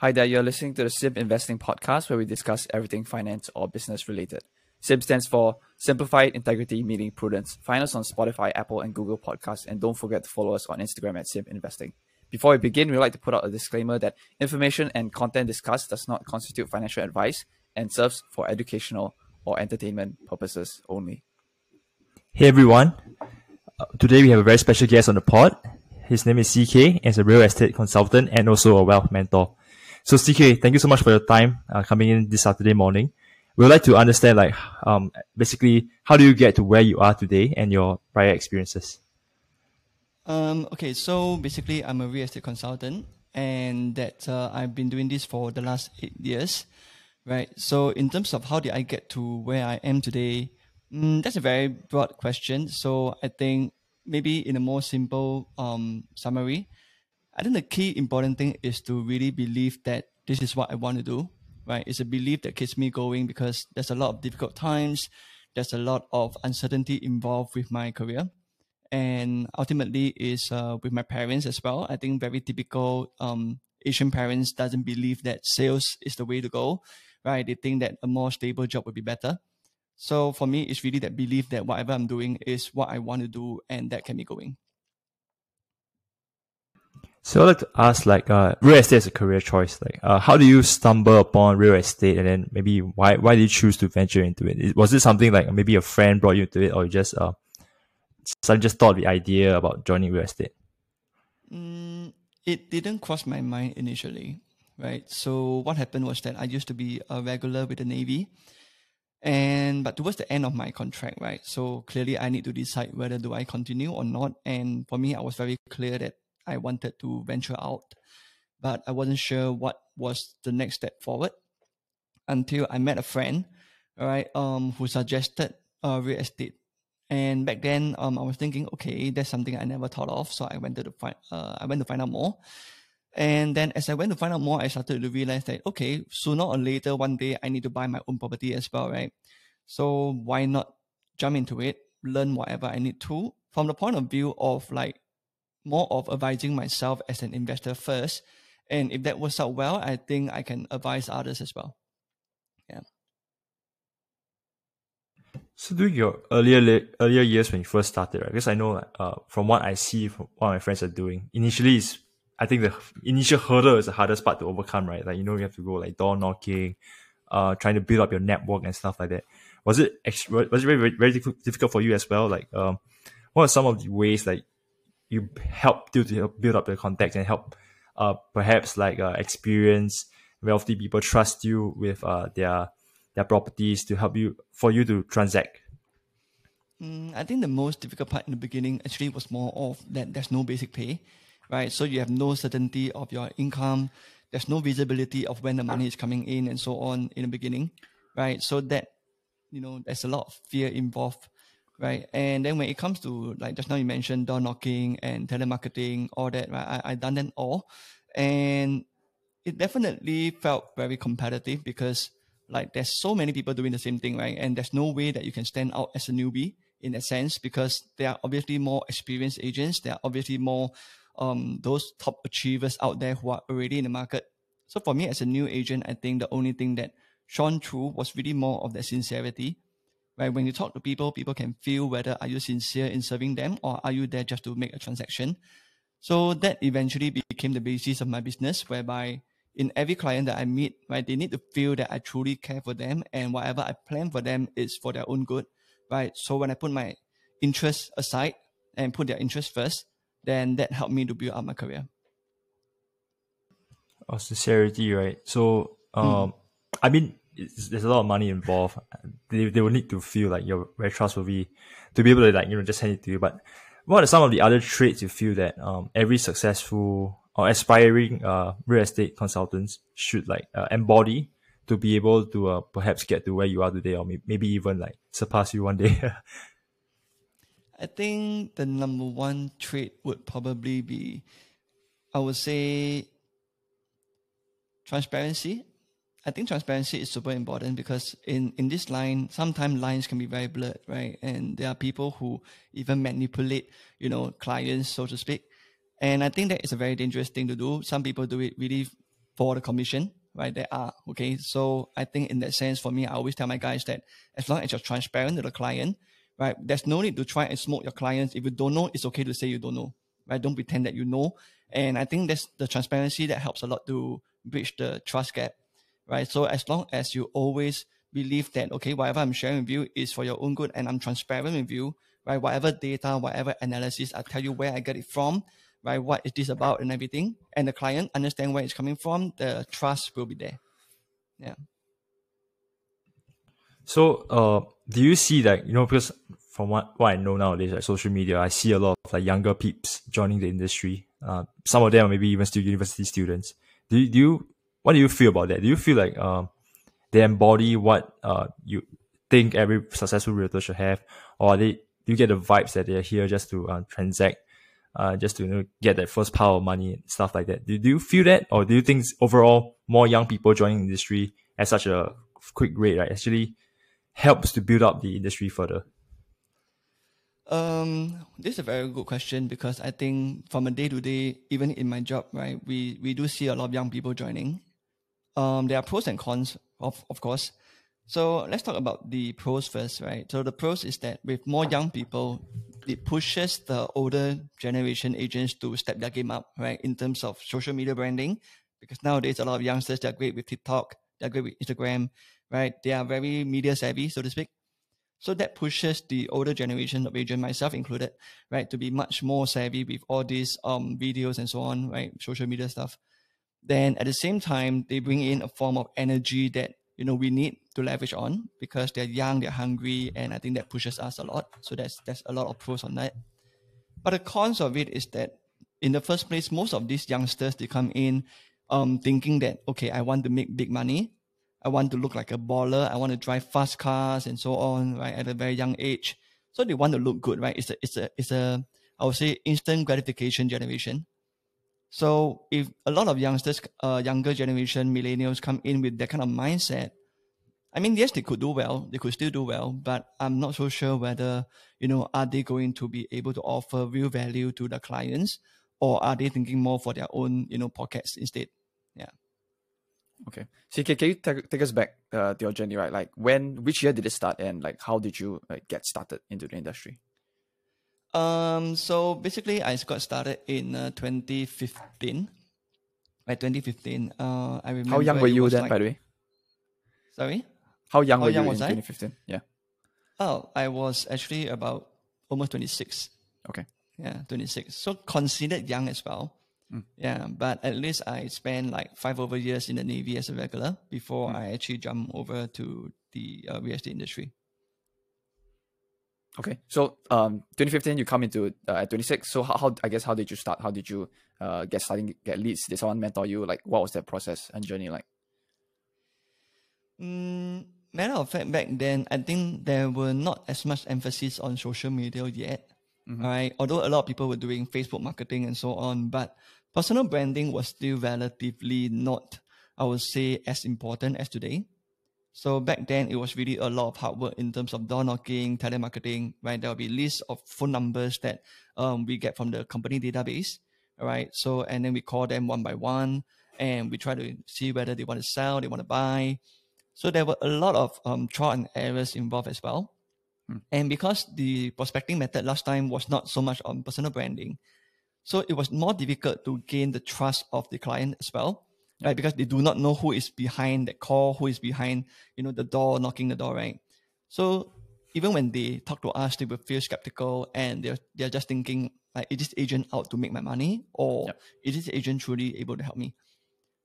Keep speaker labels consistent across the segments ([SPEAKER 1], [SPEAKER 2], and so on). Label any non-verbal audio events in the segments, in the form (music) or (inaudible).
[SPEAKER 1] Hi there, you're listening to the Sim Investing Podcast where we discuss everything finance or business related. SIM stands for Simplified Integrity Meeting Prudence. Find us on Spotify, Apple, and Google Podcasts, and don't forget to follow us on Instagram at Sim Investing. Before we begin, we'd like to put out a disclaimer that information and content discussed does not constitute financial advice and serves for educational or entertainment purposes only.
[SPEAKER 2] Hey everyone, uh, today we have a very special guest on the pod. His name is CeeKay, as a real estate consultant and also a wealth mentor. So CeeKay, thank you so much for your time uh, coming in this Saturday morning. We would like to understand like um basically how do you get to where you are today and your prior experiences?
[SPEAKER 3] Um okay so basically i'm a real estate consultant and that uh, i've been doing this for the last eight years right? So in terms of how did i get to where i am today mm, that's a very broad question. So i think maybe in a more simple um summary i think the key important thing is to really believe that this is what i want to do right? It's a belief that keeps me going because there's a lot of difficult times. There's a lot of uncertainty involved with my career. And ultimately is uh, with my parents as well. I think very typical um, Asian parents doesn't believe that sales is the way to go, right? They think that a more stable job would be better. So for me, it's really that belief that whatever I'm doing is what I want to do and that can be going.
[SPEAKER 2] So I'd like to ask, like, uh, real estate as a career choice. Like, uh, how do you stumble upon real estate, and then maybe why why did you choose to venture into it? Was it something like maybe a friend brought you into it, or you just uh, suddenly just thought the idea about joining real estate?
[SPEAKER 3] Mm, it didn't cross my mind initially, right? So what happened was that I used to be a regular with the Navy, and but towards the end of my contract, right? So clearly I need to decide whether do I continue or not. And for me, I was very clear that I wanted to venture out, but I wasn't sure what was the next step forward until I met a friend, right, um, who suggested uh, real estate. And back then, um, I was thinking, okay, that's something I never thought of. So I went to find, uh, I went to find out more. And then as I went to find out more, I started to realize that, okay, sooner or later, one day I need to buy my own property as well, right? So why not jump into it, learn whatever I need to from the point of view of like more of advising myself as an investor first. And if that works out well, I think I can advise others as well. Yeah.
[SPEAKER 2] So during your earlier earlier years when you first started, right? Because I know uh, from what I see from what my friends are doing, initially is I think the initial hurdle is the hardest part to overcome, right? Like you know you have to go like door knocking, uh, trying to build up your network and stuff like that. Was it was it very very difficult for you as well? Like um, what are some of the ways like you help to, build up the contacts and help uh, perhaps like uh, experience wealthy people trust you with uh, their their properties to help you for you to transact?
[SPEAKER 3] Mm, i think the most difficult part in the beginning actually was more of that there's no basic pay right? So you have no certainty of your income. There's no visibility of when the money is coming in and so on in the beginning right? So that you know there's a lot of fear involved right? And then when it comes to like just now you mentioned door knocking and telemarketing, all that, right? I I done them all, and it definitely felt very competitive because like there's so many people doing the same thing, right? And there's no way that you can stand out as a newbie in a sense because there are obviously more experienced agents. There are obviously more um those top achievers out there who are already in the market. So for me as a new agent, I think the only thing that shone through was really more of the sincerity right? When you talk to people, people can feel whether are you sincere in serving them or are you there just to make a transaction. So that eventually became the basis of my business, whereby in every client that I meet, right, they need to feel that I truly care for them and whatever I plan for them is for their own good, right? So when I put my interests aside and put their interests first, then that helped me to build up my career.
[SPEAKER 2] Oh, sincerity, right? So, um, mm. I mean, there's a lot of money involved. They, they will need to feel like you're very trustworthy to be able to like you know just hand it to you. But what are some of the other traits you feel that um, every successful or aspiring uh, real estate consultants should like uh, embody to be able to uh, perhaps get to where you are today, or maybe even like surpass you one day? (laughs)
[SPEAKER 3] I think the number one trait would probably be, I would say, transparency I think transparency is super important because in, in this line, sometimes lines can be very blurred, right? And there are people who even manipulate, you know, clients, so to speak. And I think that is a very dangerous thing to do. Some people do it really for the commission, right? There are, okay? So I think in that sense, for me, I always tell my guys that as long as you're transparent to the client, right? There's no need to try and smoke your clients. If you don't know, it's okay to say you don't know, right? Don't pretend that you know. And I think that's the transparency that helps a lot to bridge the trust gap, right? So as long as you always believe that, okay, whatever I'm sharing with you is for your own good and I'm transparent with you, right? Whatever data, whatever analysis, I tell you where I get it from, right? What is this about and everything. And the client understand where it's coming from, the trust will be there. Yeah.
[SPEAKER 2] So, uh, do you see that, you know, because from what, what I know nowadays, like social media, I see a lot of like younger peeps joining the industry. Uh, some of them are maybe even still university students. Do you, do you, what do you feel about that? Do you feel like, uh, they embody what, uh, you think every successful realtor should have? Or they, do you get the vibes that they're here just to, uh, transact, uh, just to you know, get that first pile of money and stuff like that? Do, do you feel that? Or do you think overall more young people joining the industry at such a quick rate, right? Actually, helps to build up the industry further?
[SPEAKER 3] Um, this is a very good question because I think from a day to day, even in my job, right, we, we do see a lot of young people joining. Um, there are pros and cons, of, of course. So let's talk about the pros first, right? So the pros is that with more young people, it pushes the older generation agents to step their game up, right? In terms of social media branding, because nowadays a lot of youngsters, they're great with TikTok, they're great with Instagram, right? They are very media savvy, so to speak. So that pushes the older generation of agent, myself included, right, to be much more savvy with all these um videos and so on, right, social media stuff. Then at the same time, they bring in a form of energy that you know we need to leverage on because they're young, they're hungry, and I think that pushes us a lot. So that's that's a lot of pros on that. But the cons of it is that in the first place, most of these youngsters they come in um thinking that okay, I want to make big money, I want to look like a baller. I want to drive fast cars and so on, right? At a very young age. So they want to look good, right? It's a, it's a, it's a, I would say instant gratification generation. So if a lot of youngsters, uh, younger generation, millennials come in with that kind of mindset, I mean, yes, they could do well. They could still do well, but I'm not so sure whether, you know, are they going to be able to offer real value to the clients or are they thinking more for their own, you know, pockets instead? Yeah.
[SPEAKER 1] Okay. So can, can you take, take us back uh, to your journey, right? Like when, which year did it start and like how did you like, get started into the industry?
[SPEAKER 3] Um, so basically I got started in uh, 2015. By 2015, uh, I remember.
[SPEAKER 1] How young were you then,
[SPEAKER 3] like,
[SPEAKER 1] by the way?
[SPEAKER 3] Sorry?
[SPEAKER 1] How young
[SPEAKER 3] How
[SPEAKER 1] were
[SPEAKER 3] young
[SPEAKER 1] you
[SPEAKER 3] was
[SPEAKER 1] in
[SPEAKER 3] I?
[SPEAKER 1] 2015? Yeah.
[SPEAKER 3] Oh, I was actually about almost 26.
[SPEAKER 1] Okay.
[SPEAKER 3] Yeah, 26. So considered young as well.
[SPEAKER 1] Mm.
[SPEAKER 3] Yeah, but at least I spent like five over years in the Navy as a regular before I actually jumped over to the uh, real estate industry.
[SPEAKER 1] Okay. So um 2015 you come into uh, at 26. So how, how I guess how did you start? How did you uh get starting get leads? Did someone mentor you? Like what was that process and journey like?
[SPEAKER 3] Mm, matter of fact, back then, I think there were not as much emphasis on social media yet. Right? Although a lot of people were doing Facebook marketing and so on, but personal branding was still relatively not, I would say, as important as today. So back then, it was really a lot of hard work in terms of door knocking, telemarketing, right? There will be lists of phone numbers that um, we get from the company database, right? So, and then we call them one by one and we try to see whether they want to sell, they want to buy. So there were a lot of um, trial and errors involved as well. And because the prospecting method last time was not so much on personal branding, so it was more difficult to gain the trust of the client as well, right? Because they do not know who is behind that call, who is behind, you know, the door, knocking the door, right? So even when they talk to us, they will feel skeptical and they're, they're just thinking, like, is this agent out to make my money or
[SPEAKER 1] Yep.
[SPEAKER 3] is this agent truly able to help me?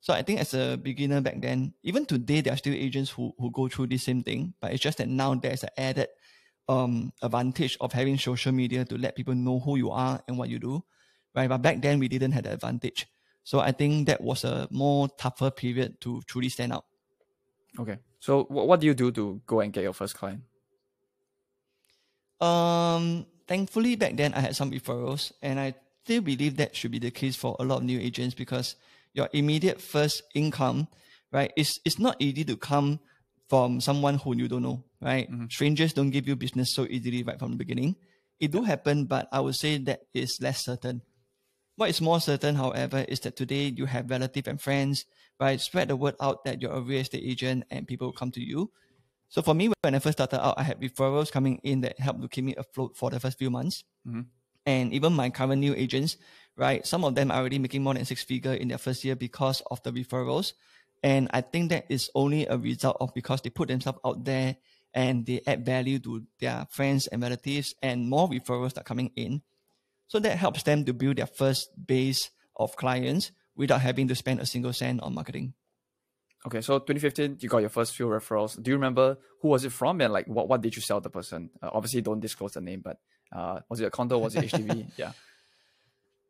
[SPEAKER 3] So I think as a beginner back then, even today, there are still agents who, who go through the same thing, but it's just that now there's an added um, advantage of having social media to let people know who you are and what you do, right? But back then we didn't have the advantage. So I think that was a more tougher period to truly stand out.
[SPEAKER 1] Okay. So what, what do you do to go and get your first client?
[SPEAKER 3] Um, thankfully back then I had some referrals and I still believe that should be the case for a lot of new agents because your immediate first income, right, is it's not easy to come from someone who you don't know, right? Strangers don't give you business so easily right from the beginning. It do happen, but I would say that is less certain. What is more certain, however, is that today you have relative and friends, right? Spread the word out that you're a real estate agent and people will come to you. So for me, when I first started out, I had referrals coming in that helped to keep me afloat for the first few months.
[SPEAKER 1] Mm-hmm.
[SPEAKER 3] And even my current new agents, right? Some of them are already making more than six figure in their first year because of the referrals. And I think that is only a result of because they put themselves out there and they add value to their friends and relatives and more referrals are coming in. So that helps them to build their first base of clients without having to spend a single cent on marketing.
[SPEAKER 1] Okay, so 2015, you got your first few referrals. Do you remember who was it from and like what, what did you sell the person? Uh, obviously, don't disclose the name, but uh, was it a condo? Was it (laughs) HDB? yeah.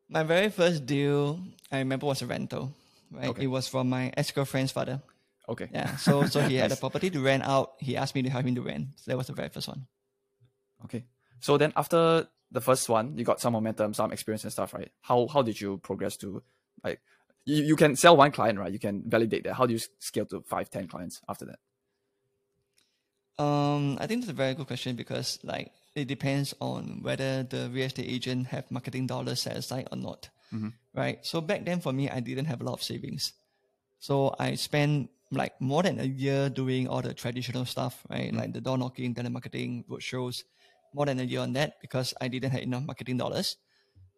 [SPEAKER 3] My very first deal, I remember, was a rental. Right,
[SPEAKER 1] Okay.
[SPEAKER 3] it was from my ex girlfriend's father.
[SPEAKER 1] Okay.
[SPEAKER 3] Yeah, so so he (laughs) had a property to rent out. He asked me to help him to rent. So that was the very first one.
[SPEAKER 1] Okay. So then after the first one, you got some momentum, some experience and stuff, right? How how did you progress to like you, you can sell one client, right? You can validate that. How do you scale to five, ten clients after that?
[SPEAKER 3] Um, I think that's a very good question because like it depends on whether the real estate agent have marketing dollars set aside or not, right? So back then for me, I didn't have a lot of savings, so I spent like more than a year doing all the traditional stuff, right? Like the door knocking, telemarketing, roadshows, more than a year on that because I didn't have enough marketing dollars.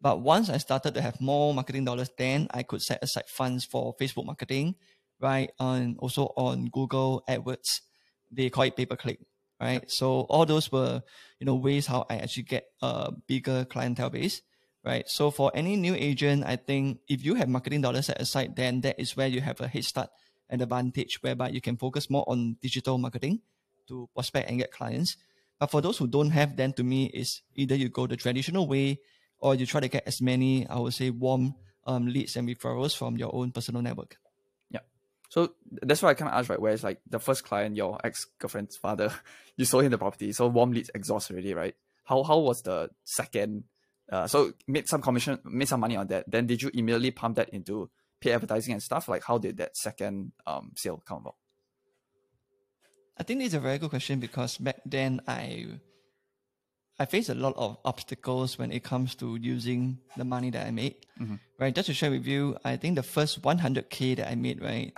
[SPEAKER 3] But once I started to have more marketing dollars, then I could set aside funds for Facebook marketing, right? And also on Google AdWords they call it pay per click, right? So all those were, you know, ways how I actually get a bigger clientele base, right? So for any new agent, I think if you have marketing dollars set aside, then that is where you have a head start and advantage whereby you can focus more on digital marketing to prospect and get clients. But for those who don't have, then to me is either you go the traditional way or you try to get as many, I would say, warm um, leads and referrals from your own personal network. Yeah.
[SPEAKER 1] So that's why I kind of asked, right? Where it's like the first client, your ex girlfriend's father, (laughs) you sold him the property, so warm leads exhaust already, right? How how was the second? Uh, so made some commission, made some money on that. Then did you immediately pump that into pay advertising and stuff? Like how did that second um sale come about?
[SPEAKER 3] I think it's a very good question because back then I I faced a lot of obstacles when it comes to using the money that I made. Right. Just to share with you, I think the first 100k that I made, right,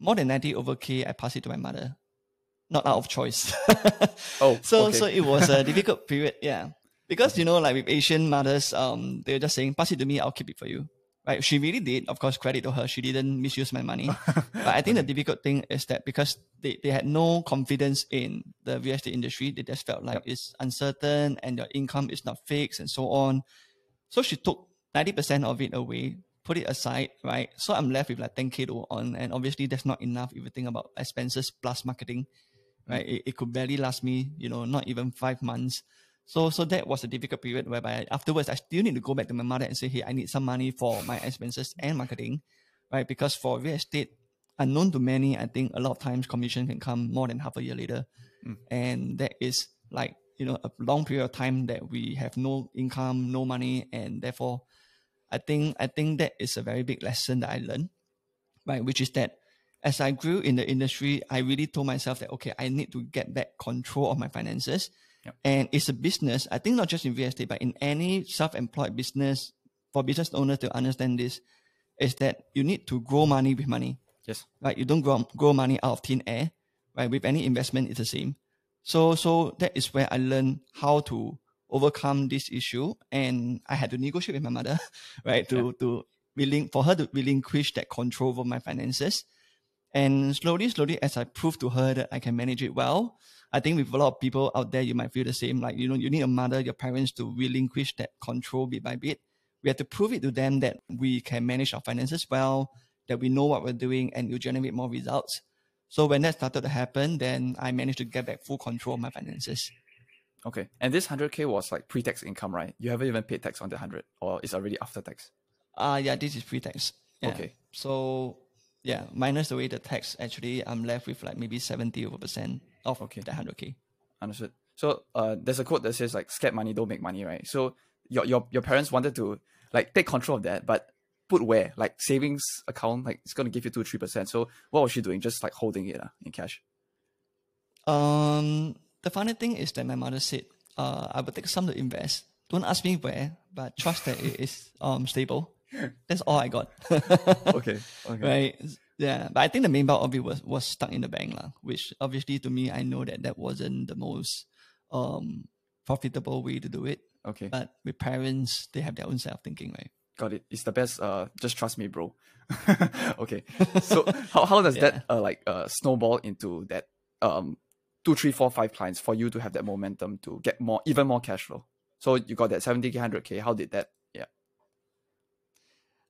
[SPEAKER 3] more than 90 over k, I passed it to my mother, not out of choice. (laughs)
[SPEAKER 1] Oh,
[SPEAKER 3] so
[SPEAKER 1] okay.
[SPEAKER 3] so it was a difficult period, yeah. Because you know, like with Asian mothers, um, they're just saying, "Pass it to me, I'll keep it for you." Right? She really did. Of course, credit to her. She didn't misuse my money. (laughs) but I think the difficult thing is that because they, they had no confidence in the real estate industry, they just felt like
[SPEAKER 1] Yep.
[SPEAKER 3] it's uncertain and your income is not fixed and so on. So she took ninety percent of it away, put it aside, right? So I'm left with like ten k to on, and obviously that's not enough if you think about expenses plus marketing mm. right? It, it could barely last me, you know, not even five months. So so that was a difficult period whereby afterwards I still need to go back to my mother and say, hey, I need some money for my expenses and marketing, right? Because for real estate, unknown to many, I think a lot of times commission can come more than half a year later. Mm. And that is like, you know, a long period of time that we have no income, no money, and therefore I think I think that is a very big lesson that I learned, right? Which is that as I grew in the industry, I really told myself that okay, I need to get back control of my finances.
[SPEAKER 1] Yep.
[SPEAKER 3] And it's a business. I think not just in real estate, but in any self-employed business, for business owners to understand this, is that you need to grow money with money.
[SPEAKER 1] Yes.
[SPEAKER 3] Right? You don't grow grow money out of thin air. Right? With any investment, it's the same. So so that is where I learned how to overcome this issue, and I had to negotiate with my mother, (laughs) right? To to willing for her to relinquish that control over my finances. And slowly, slowly, as I proved to her that I can manage it well, I think with a lot of people out there, you might feel the same. Like, you know, you need a mother, your parents to relinquish that control bit by bit. We have to prove it to them that we can manage our finances well, that we know what we're doing, and you generate more results. So when that started to happen, then I managed to get back full control of my finances.
[SPEAKER 1] Okay. And this hundred K was like pre tax income, right? You haven't even paid tax on the hundred, or it's already after tax.
[SPEAKER 3] Uh yeah, this is pre-tax. Yeah.
[SPEAKER 1] Okay.
[SPEAKER 3] So yeah, minus the way the tax, actually, I'm left with like maybe 70 over percent of
[SPEAKER 1] Okay.
[SPEAKER 3] the 100k.
[SPEAKER 1] Understood. So uh, there's a quote that says like "scared money don't make money," right? So your your your parents wanted to like take control of that, but put where like savings account, like it's gonna give you two three percent. So what was she doing? Just like holding it uh, in cash.
[SPEAKER 3] Um, the funny thing is that my mother said, uh, I would take some to invest. don't ask me where, but trust that it is um stable. That's all I got. (laughs)
[SPEAKER 1] okay. Okay.
[SPEAKER 3] right? Yeah, but I think the main part of it was was stuck in the bank, lah. Which obviously to me, I know that that wasn't the most um profitable way to do it.
[SPEAKER 1] Okay.
[SPEAKER 3] But with parents, they have their own set of thinking, right?
[SPEAKER 1] Got it. It's the best. Uh, just trust me, bro. (laughs) okay. So how how does that (laughs) uh like uh snowball into that um two, three, four, five clients for you to have that momentum to get more, even more cash flow? So you got that seventy k, hundred k. How did that?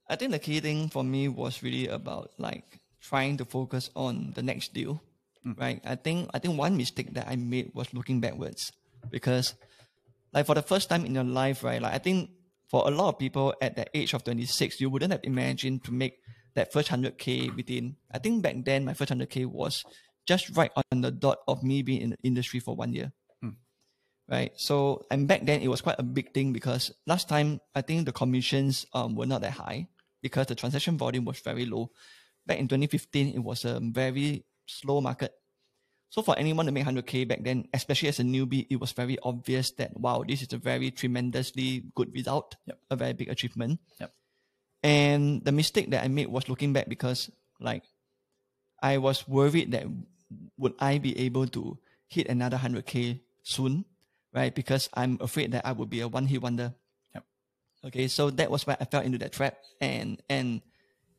[SPEAKER 3] I think the key thing for me was really about like trying to focus on the next deal, right? I think I think one mistake that I made was looking backwards because, like for the first time in your life, right? Like I think for a lot of people at the age of twenty six, you wouldn't have imagined to make that first hundred k within. I think back then my first hundred k was just right on the dot of me being in the industry for one year right? So and back then it was quite a big thing because last time I think the commissions um were not that high because the transaction volume was very low. Back in 2015, it was a very slow market. So for anyone to make 100k back then, especially as a newbie, it was very obvious that wow, this is a very tremendously good result,
[SPEAKER 1] Yep.
[SPEAKER 3] a very big achievement.
[SPEAKER 1] Yep.
[SPEAKER 3] And the mistake that I made was looking back because like I was worried that would I be able to hit another 100k soon, right? Because I'm afraid that I would be a one hit wonder. Okay, so that was why I fell into that trap, and and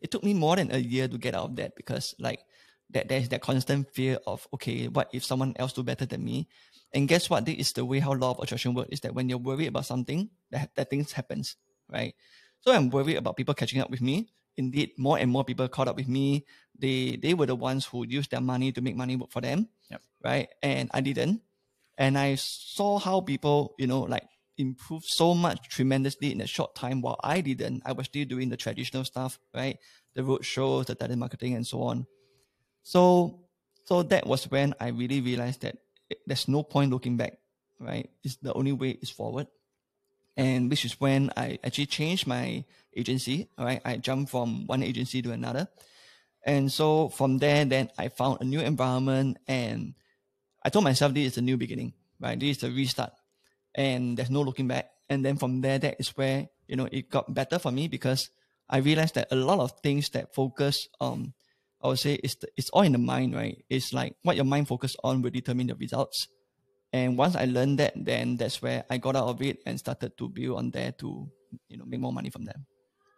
[SPEAKER 3] it took me more than a year to get out of that because like that there's that constant fear of okay, what if someone else do better than me? And guess what? This is the way how law of attraction works. Is that when you're worried about something, that that things happens, right? So I'm worried about people catching up with me. Indeed, more and more people caught up with me. They they were the ones who used their money to make money work for them,
[SPEAKER 1] Yep.
[SPEAKER 3] right? And I didn't. And I saw how people, you know, like improve so much tremendously in a short time while I didn't. I was still doing the traditional stuff, right? The road shows, the telemarketing and so on. So so that was when I really realized that there's no point looking back, right? It's the only way is forward. And which is when I actually changed my agency, right? I jumped from one agency to another. And so from there, then I found a new environment and I told myself this is a new beginning, right? This is a restart and there's no looking back. And then from there, that is where, you know, it got better for me because I realized that a lot of things that focus on, I would say it's, the, it's all in the mind, right? It's like what your mind focus on will determine your results. And once I learned that, then that's where I got out of it and started to build on there to, you know, make more money from them.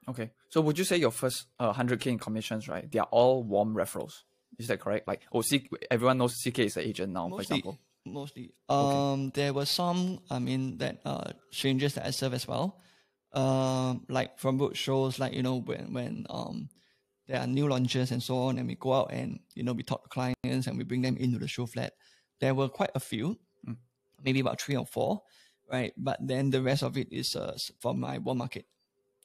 [SPEAKER 1] Okay. So would you say your first uh, 100k in commissions, right? They are all warm referrals. Is that correct? Like, oh, C- everyone knows CeeKay is an agent now, for example.
[SPEAKER 3] Mostly. Um, there were some. I mean, that uh, strangers that I serve as well. Um, like from road shows, like you know, when when um, there are new launches and so on, and we go out and you know we talk to clients and we bring them into the show flat. There were quite a few, maybe about three or four, right? But then the rest of it is uh, from my warm market.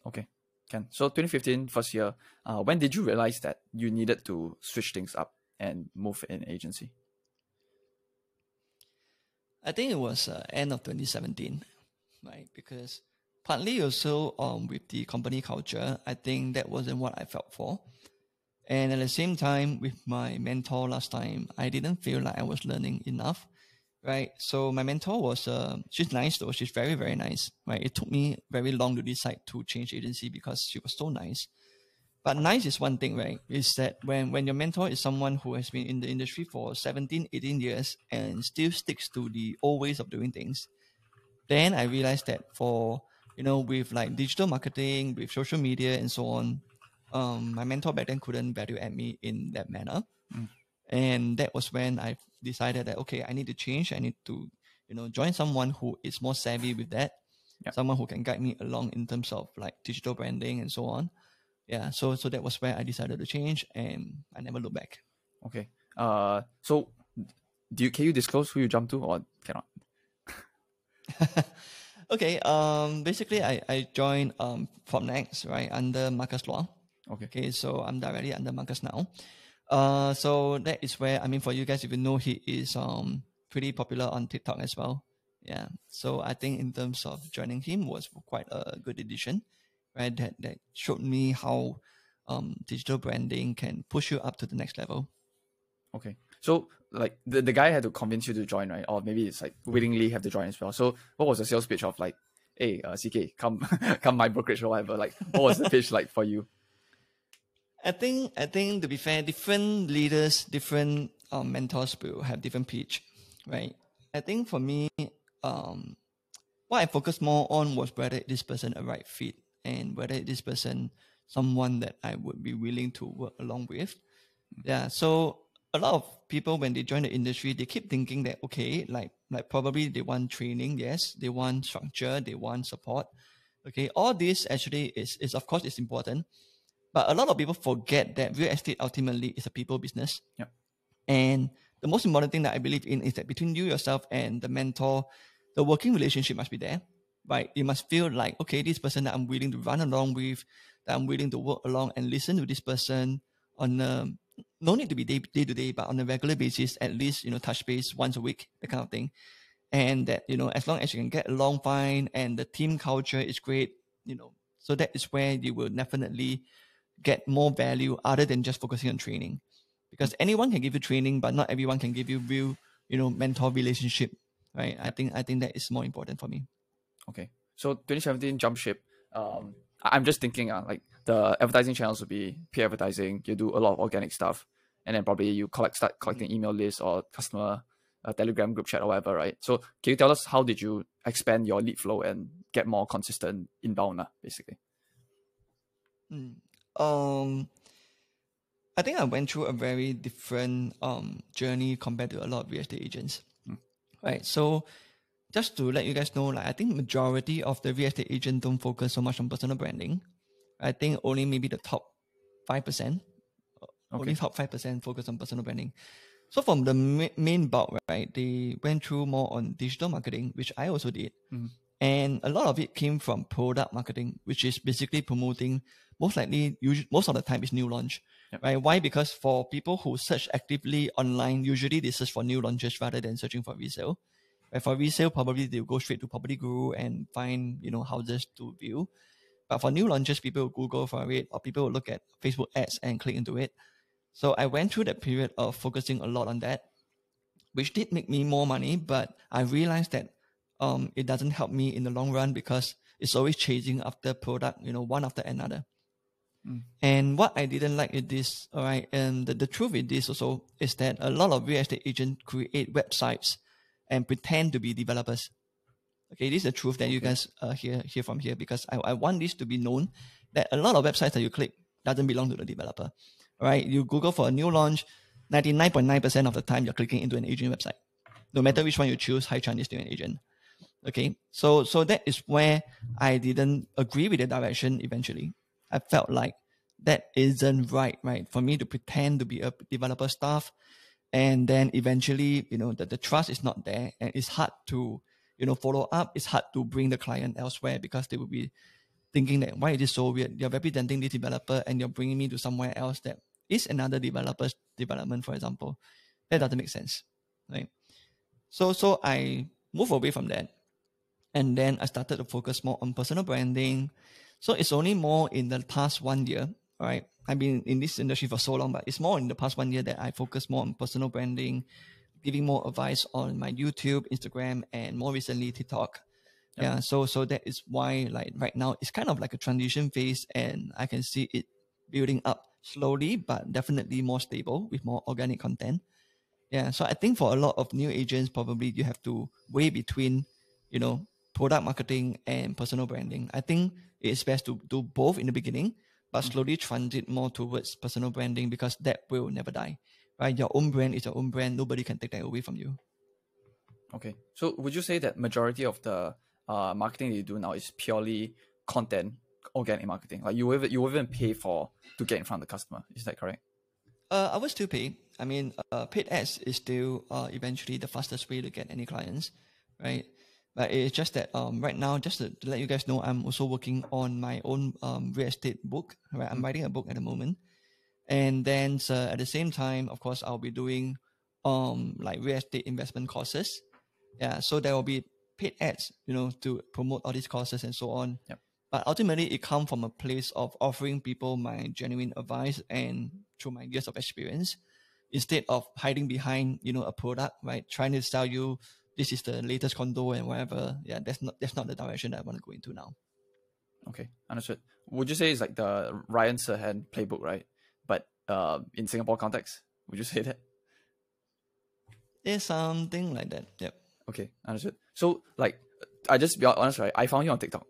[SPEAKER 1] Okay. Can. So 2015, first year, uh, when did you realize that you needed to switch things up and move in agency?
[SPEAKER 3] I think it was uh, end of 2017, right? Because partly also um, with the company culture, I think that wasn't what I felt for. And at the same time, with my mentor last time, I didn't feel like I was learning enough, right? So my mentor was, uh, she's nice though. She's very, very nice, right? It took me very long to decide to change agency because she was so nice. But nice is one thing, right? Is that when, when your mentor is someone who has been in the industry for 17, 18 years and still sticks to the old ways of doing things, then I realized that for, you know, with like digital marketing, with social media and so on, um, my mentor back then couldn't value at me in that manner. And that was when I decided that, okay, I need to change. I need to, you know, join someone who is more savvy with that.
[SPEAKER 1] Yeah.
[SPEAKER 3] Someone who can guide me along in terms of like digital branding and so on yeah so so that was where i decided to change and i never look back
[SPEAKER 1] Okay. Uh, so do you can you disclose who you jump to or cannot? (laughs)
[SPEAKER 3] okay um basically i i joined um PropNex right under marcus law
[SPEAKER 1] Okay.
[SPEAKER 3] okay so i'm directly under marcus now uh so that is where i mean for you guys if you know he is um pretty popular on tiktok as well yeah so i think in terms of joining him was quite a good addition right that that showed me how um digital branding can push you up to the next level
[SPEAKER 1] Okay. So like the, the guy had to convince you to join, right? Or maybe it's like willingly have to join as well. So what was the sales pitch of like hey, uh, CeeKay, come (laughs) come my brokerage or whatever. Like, what was the pitch like for you?
[SPEAKER 3] I think I think to be fair, different leaders, different um, mentors will have different pitch, right? I think for me, um, what I focused more on was whether this person a right fit and whether this person someone that I would be willing to work along with. Mm. Yeah. So a lot of people when they join the industry, they keep thinking that okay, like like probably they want training, yes, they want structure, they want support. Okay, all this actually is is of course is important, but a lot of people forget that real estate ultimately is a people business.
[SPEAKER 1] Yeah.
[SPEAKER 3] And the most important thing that I believe in is that between you yourself and the mentor, the working relationship must be there. Right? You must feel like, okay, this person that I'm willing to run along with, that I'm willing to work along and listen to this person on a no need to be day, day to day, but on a regular basis, at least, you know, touch base once a week, that kind of thing. And that, you know, as long as you can get along fine and the team culture is great, you know, so that is where you will definitely get more value other than just focusing on training. Because anyone can give you training, but not everyone can give you real, you know, mentor relationship. Right. I think I think that is more important for me.
[SPEAKER 1] Okay. So 2017 jump ship. Um, I'm just thinking, uh, like the advertising channels would be peer advertising. You do a lot of organic stuff, and then probably you collect start collecting email lists or customer uh, Telegram group chat or whatever, right? So can you tell us how did you expand your lead flow and get more consistent inbound, uh, basically?
[SPEAKER 3] Mm. Um, I think I went through a very different um journey compared to a lot of real estate agents,
[SPEAKER 1] Mm.
[SPEAKER 3] right? So just to let you guys know, like I think majority of the real estate agent don't focus so much on personal branding. I think only maybe the top five percent, only top five percent focus on personal branding. So from the ma- main bulk, right, they went through more on digital marketing, which I also did,
[SPEAKER 1] Mhm.
[SPEAKER 3] and a lot of it came from product marketing, which is basically promoting. Most likely, usually, most of the time, is new launch,
[SPEAKER 1] Yep.
[SPEAKER 3] right? Why? Because for people who search actively online, usually they search for new launches rather than searching for resale. Right? For resale, probably they'll go straight to Property Guru and find you know houses to view. But for new launches, people will Google for it, or people will look at Facebook ads and click into it. So I went through that period of focusing a lot on that, which did make me more money, but I realized that um, it doesn't help me in the long run because it's always chasing after product, you know, one after another.
[SPEAKER 1] Mm.
[SPEAKER 3] And what I didn't like is this, all right, and the, the truth with this also is that a lot of real estate agents create websites and pretend to be developers. Okay, this is the truth that you guys uh, hear hear from here because I, I want this to be known that a lot of websites that you click doesn't belong to the developer. Right? You Google for a new launch, 99.9% of the time you're clicking into an agent website. No matter which one you choose, high chance is still an agent. Okay. So so that is where I didn't agree with the direction eventually. I felt like that isn't right, right? For me to pretend to be a developer staff and then eventually, you know, the, the trust is not there and it's hard to, you know, follow up. It's hard to bring the client elsewhere because they will be thinking that why is this so weird? You're representing this developer and you're bringing me to somewhere else that is another developer's development, for example. That doesn't make sense, right? So, so I move away from that, and then I started to focus more on personal branding. So it's only more in the past one year, right? I've been in this industry for so long, but it's more in the past one year that I focus more on personal branding, giving more advice on my YouTube, Instagram, and more recently TikTok. Yeah. So so that is why like right now it's kind of like a transition phase and I can see it building up slowly but definitely more stable with more organic content. Yeah. So I think for a lot of new agents, probably you have to weigh between, you know, product marketing and personal branding. I think it's best to do both in the beginning, but slowly transit more towards personal branding because that will never die. Right? Your own brand is your own brand. Nobody can take that away from you.
[SPEAKER 1] Okay. So would you say that majority of the uh, marketing that you do now is purely content, organic marketing? Like you even, you even pay for to get in front of the customer. Is that correct?
[SPEAKER 3] Uh, I would still pay. I mean, uh, paid ads is still uh, eventually the fastest way to get any clients, right? But it's just that um, right now, just to, to let you guys know, I'm also working on my own um, real estate book. Right, I'm writing a book at the moment, and then uh, at the same time, of course, I'll be doing um like real estate investment courses. Yeah, so there will be paid ads, you know, to promote all these courses and so on.
[SPEAKER 1] Yep.
[SPEAKER 3] But ultimately, it comes from a place of offering people my genuine advice and through my years of experience, instead of hiding behind, you know, a product, right? Trying to sell you this is the latest condo and whatever. Yeah, that's not that's not the direction that I want to go into now.
[SPEAKER 1] Okay, understood. Would you say it's like the Ryan Serhant playbook, right? But uh, in Singapore context, would you (laughs) say that?
[SPEAKER 3] It's something like that. Yep.
[SPEAKER 1] Okay, understood. So like, I just be honest, right? I found you on TikTok.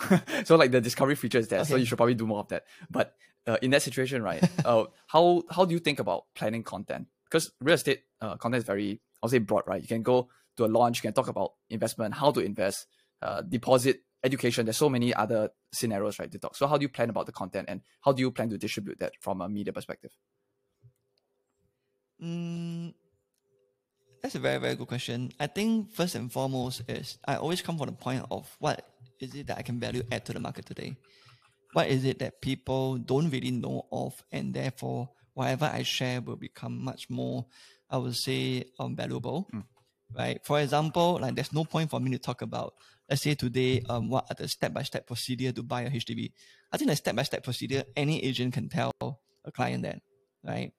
[SPEAKER 1] (laughs) so like the discovery feature is there, so you should probably do more of that. But uh, in that situation, right? (laughs) uh, how how do you think about planning content? Because real estate uh, content is very, I'll say broad, right? You can go to a launch, you can talk about investment, how to invest, uh, deposit, education. There's so many other scenarios, right? To talk. So how do you plan about the content, and how do you plan to distribute that from a media perspective?
[SPEAKER 3] Mm, that's a very, very good question. I think first and foremost is I always come from the point of what is it that I can value add to the market today? What is it that people don't really know of, and therefore whatever I share will become much more, I would say, um, valuable. Right. For example, like there's no point for me to talk about, let's say today, um, what are the step-by-step procedure to buy a HDB. I think the step-by-step procedure, any agent can tell a client that, right?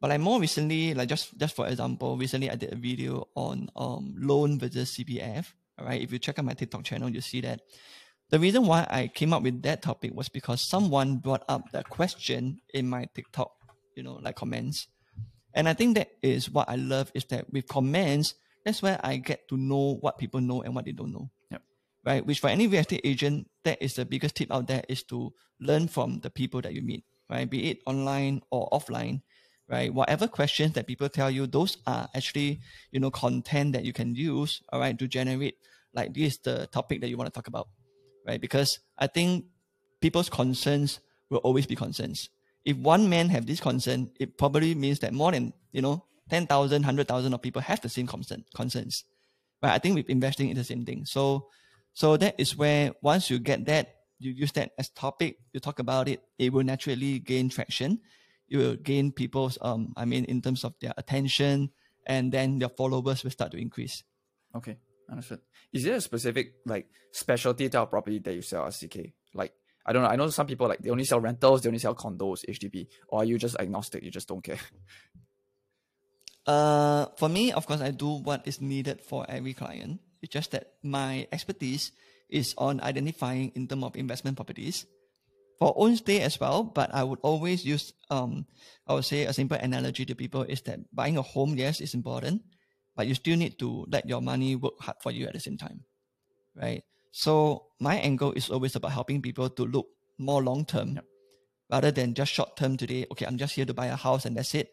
[SPEAKER 3] But like more recently, like just just for example, recently I did a video on um loan versus CPF. All right, if you check out my TikTok channel, you see that. The reason why I came up with that topic was because someone brought up that question in my TikTok, you know, like comments. And I think that is what I love is that with comments, that's where I get to know what people know and what they don't know.
[SPEAKER 1] Yep.
[SPEAKER 3] Right. Which for any real estate agent, that is the biggest tip out there is to learn from the people that you meet, right? Be it online or offline, right? Whatever questions that people tell you, those are actually, you know, content that you can use, all right, to generate like this is the topic that you want to talk about, right? Because I think people's concerns will always be concerns. If one man have this concern, it probably means that more than, you know, 10,000, 100,000 of people have the same concern, concerns. But I think with investing in the same thing. So, so that is where once you get that, you use that as topic, you talk about it, it will naturally gain traction. You will gain people's, um, I mean, in terms of their attention, and then their followers will start to increase.
[SPEAKER 1] Okay, understood. Is there a specific like specialty type of property that you sell at CeeKay? Like I don't know. I know some people like they only sell rentals, they only sell condos, HDB, or are you just agnostic? You just don't care. (laughs)
[SPEAKER 3] Uh, for me, of course, I do what is needed for every client. It's just that my expertise is on identifying in terms of investment properties for own stay as well. But I would always use, um, I would say a simple analogy to people is that buying a home, yes, is important, but you still need to let your money work hard for you at the same time, right? So my angle is always about helping people to look more long term rather than just short term today. Okay, I'm just here to buy a house and that's it.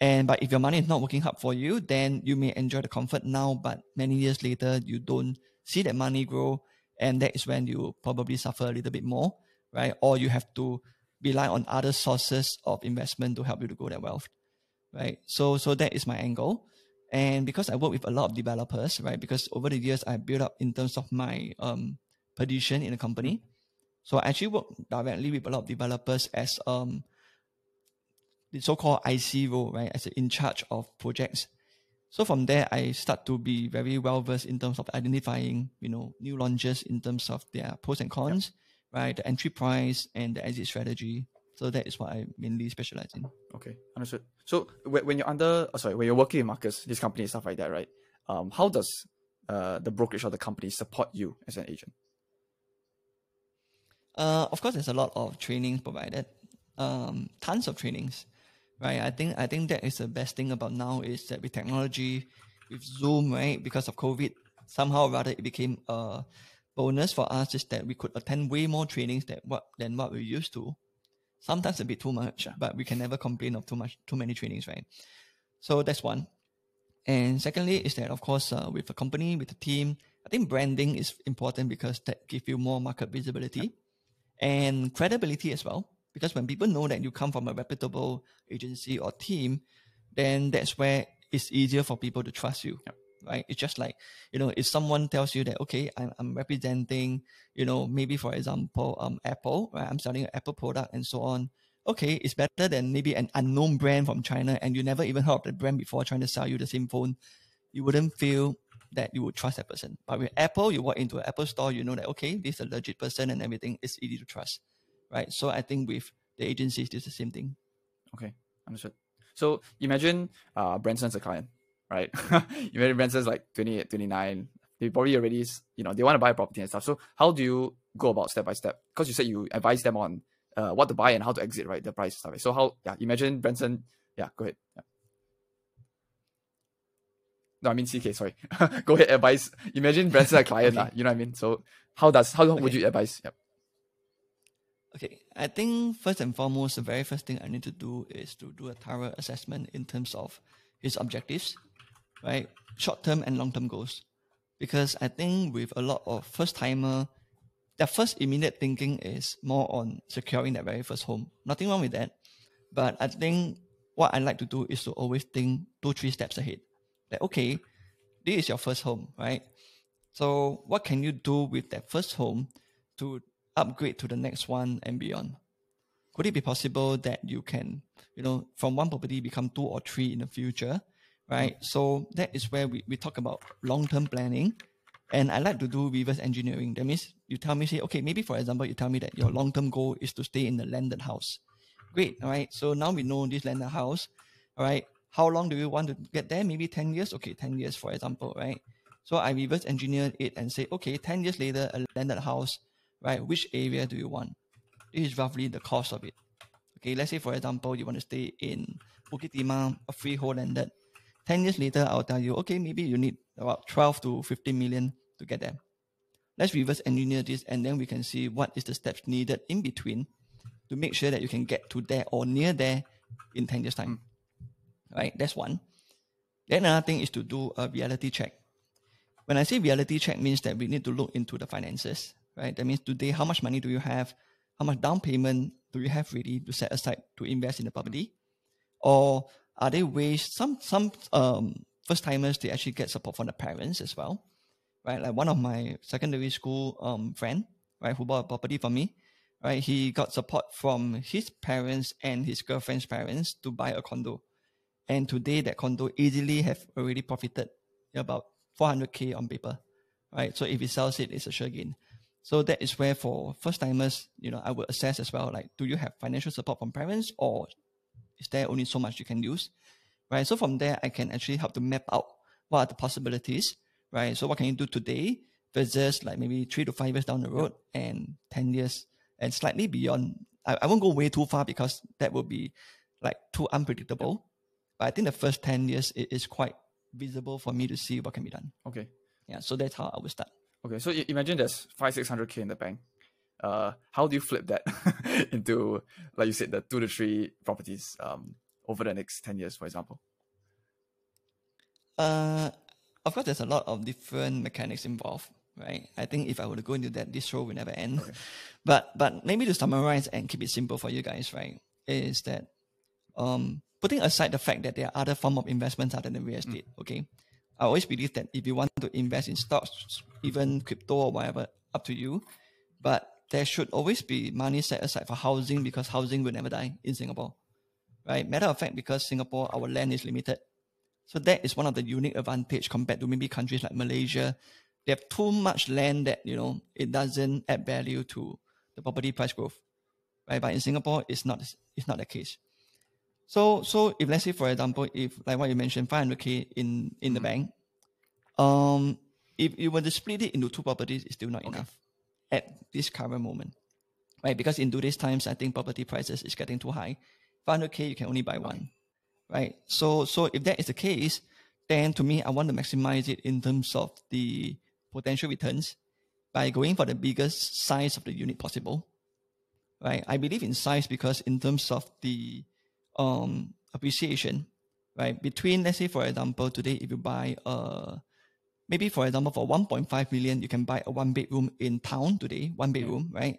[SPEAKER 3] And but if your money is not working hard for you, then you may enjoy the comfort now, but many years later you don't see that money grow, and that is when you probably suffer a little bit more, right? Or you have to rely on other sources of investment to help you to grow that wealth, right? So so that is my angle. And because I work with a lot of developers, right? Because over the years I built up in terms of my um position in the company. So I actually work directly with a lot of developers as um the so-called IC role, right, as in charge of projects. So from there, I start to be very well versed in terms of identifying, you know, new launches in terms of their pros and cons, right, the entry price and the exit strategy. So that is what I mainly specialize in.
[SPEAKER 1] Okay, understood. So when, when you're under, oh, sorry, when you're working in Marcus, this company and stuff like that, right? Um, how does uh, the brokerage or the company support you as an agent?
[SPEAKER 3] Uh, of course, there's a lot of trainings provided, um, tons of trainings, right? I think I think that is the best thing about now is that with technology, with Zoom, right? Because of COVID, somehow or rather it became a bonus for us is that we could attend way more trainings than what than what we used to. Sometimes a bit too much, but we can never complain of too much too many trainings, right? So that's one. And secondly, is that of course uh, with a company with a team, I think branding is important because that gives you more market visibility and credibility as well. Because when people know that you come from a reputable agency or team, then that's where it's easier for people to trust you. Right? It's just like, you know, if someone tells you that, okay, I'm, I'm representing, you know, maybe for example, um, Apple, right? I'm selling an Apple product and so on. Okay, it's better than maybe an unknown brand from China and you never even heard of the brand before trying to sell you the same phone. You wouldn't feel that you would trust that person. But with Apple, you walk into an Apple store, you know that okay, this is a legit person and everything is easy to trust. Right. So I think with the agencies, it's the same thing.
[SPEAKER 1] Okay, understood. So imagine uh, Branson's a client. right? (laughs) Imagine Branson's like 28, 29. They probably already, you know, they want to buy a property and stuff. So how do you go about step by step? Because you said you advise them on uh, what to buy and how to exit, right? The price stuff. So how, yeah, imagine Branson, yeah, go ahead. Yeah. No, I mean CeeKay, sorry. (laughs) go ahead, advise. Imagine Branson a client, (laughs) okay. you know what I mean? So how does, how okay. would you advise? Yep.
[SPEAKER 3] Okay, I think first and foremost, the very first thing I need to do is to do a thorough assessment in terms of his objectives, right? Short term and long term goals. Because I think with a lot of first timer, their first immediate thinking is more on securing their very first home. Nothing wrong with that. But I think what I like to do is to always think two, three steps ahead. That okay, this is your first home, right? So what can you do with that first home to upgrade to the next one and beyond? Could it be possible that you can, you know, from one property become two or three in the future, right? Mm. So that is where we, we talk about long-term planning. And I like to do reverse engineering. That means you tell me, say, okay, maybe for example, you tell me that your long-term goal is to stay in the landed house. Great, all right. So now we know this landed house, all right. How long do you want to get there? Maybe 10 years? Okay, 10 years, for example, right? So I reverse engineered it and say, okay, 10 years later, a landed house right? Which area do you want? This is roughly the cost of it. Okay, let's say for example, you want to stay in Bukit Timah, a freehold landed. 10 years later, I'll tell you, okay, maybe you need about 12 to 15 million to get there. Let's reverse engineer this and then we can see what is the steps needed in between to make sure that you can get to there or near there in 10 years time. Right, that's one. Then another thing is to do a reality check. When I say reality check means that we need to look into the finances right? That means today, how much money do you have? How much down payment do you have ready to set aside to invest in the property? Or are there ways, some, some um, first timers, they actually get support from the parents as well, right? Like one of my secondary school um, friend, right, who bought a property for me, right? He got support from his parents and his girlfriend's parents to buy a condo. And today that condo easily have already profited about 400k on paper, right? So if he sells it, it's a sure gain. So that is where for first timers, you know, I would assess as well, like, do you have financial support from parents or is there only so much you can use? Right. So from there, I can actually help to map out what are the possibilities, right? So what can you do today versus like maybe three to five years down the road and 10 years and slightly beyond. I, I won't go way too far because that would be like too unpredictable. But I think the first 10 years it is quite visible for me to see what can be done.
[SPEAKER 1] Okay.
[SPEAKER 3] Yeah. So that's how I would start.
[SPEAKER 1] Okay, so imagine there's five, six hundred k in the bank. Uh, how do you flip that (laughs) into, like you said, the two to three properties um over the next ten years, for example?
[SPEAKER 3] Uh, of course, there's a lot of different mechanics involved, right? I think if I were to go into that, this show will never end. Okay. But but maybe to summarize and keep it simple for you guys, right, is that um putting aside the fact that there are other form of investments other than real estate, mm. okay I always believe that if you want to invest in stocks, even crypto or whatever, up to you. But there should always be money set aside for housing because housing will never die in Singapore. Right? Matter of fact, because Singapore, our land is limited. So that is one of the unique advantage compared to maybe countries like Malaysia. They have too much land that, you know, it doesn't add value to the property price growth. Right? But in Singapore, it's not it's not the case. So so if let's say for example, if like what you mentioned, 500k in in the mm-hmm. bank, um, if you were to split it into two properties, it's still not okay. enough at this current moment, right? Because in today's times, I think property prices is getting too high. 500k, you can only buy one, right? So so if that is the case, then to me, I want to maximize it in terms of the potential returns by going for the biggest size of the unit possible, right? I believe in size because in terms of the um, appreciation, right? Between, let's say, for example, today, if you buy a, maybe for example, for 1.5 million, you can buy a one bedroom in town today, one bedroom, right?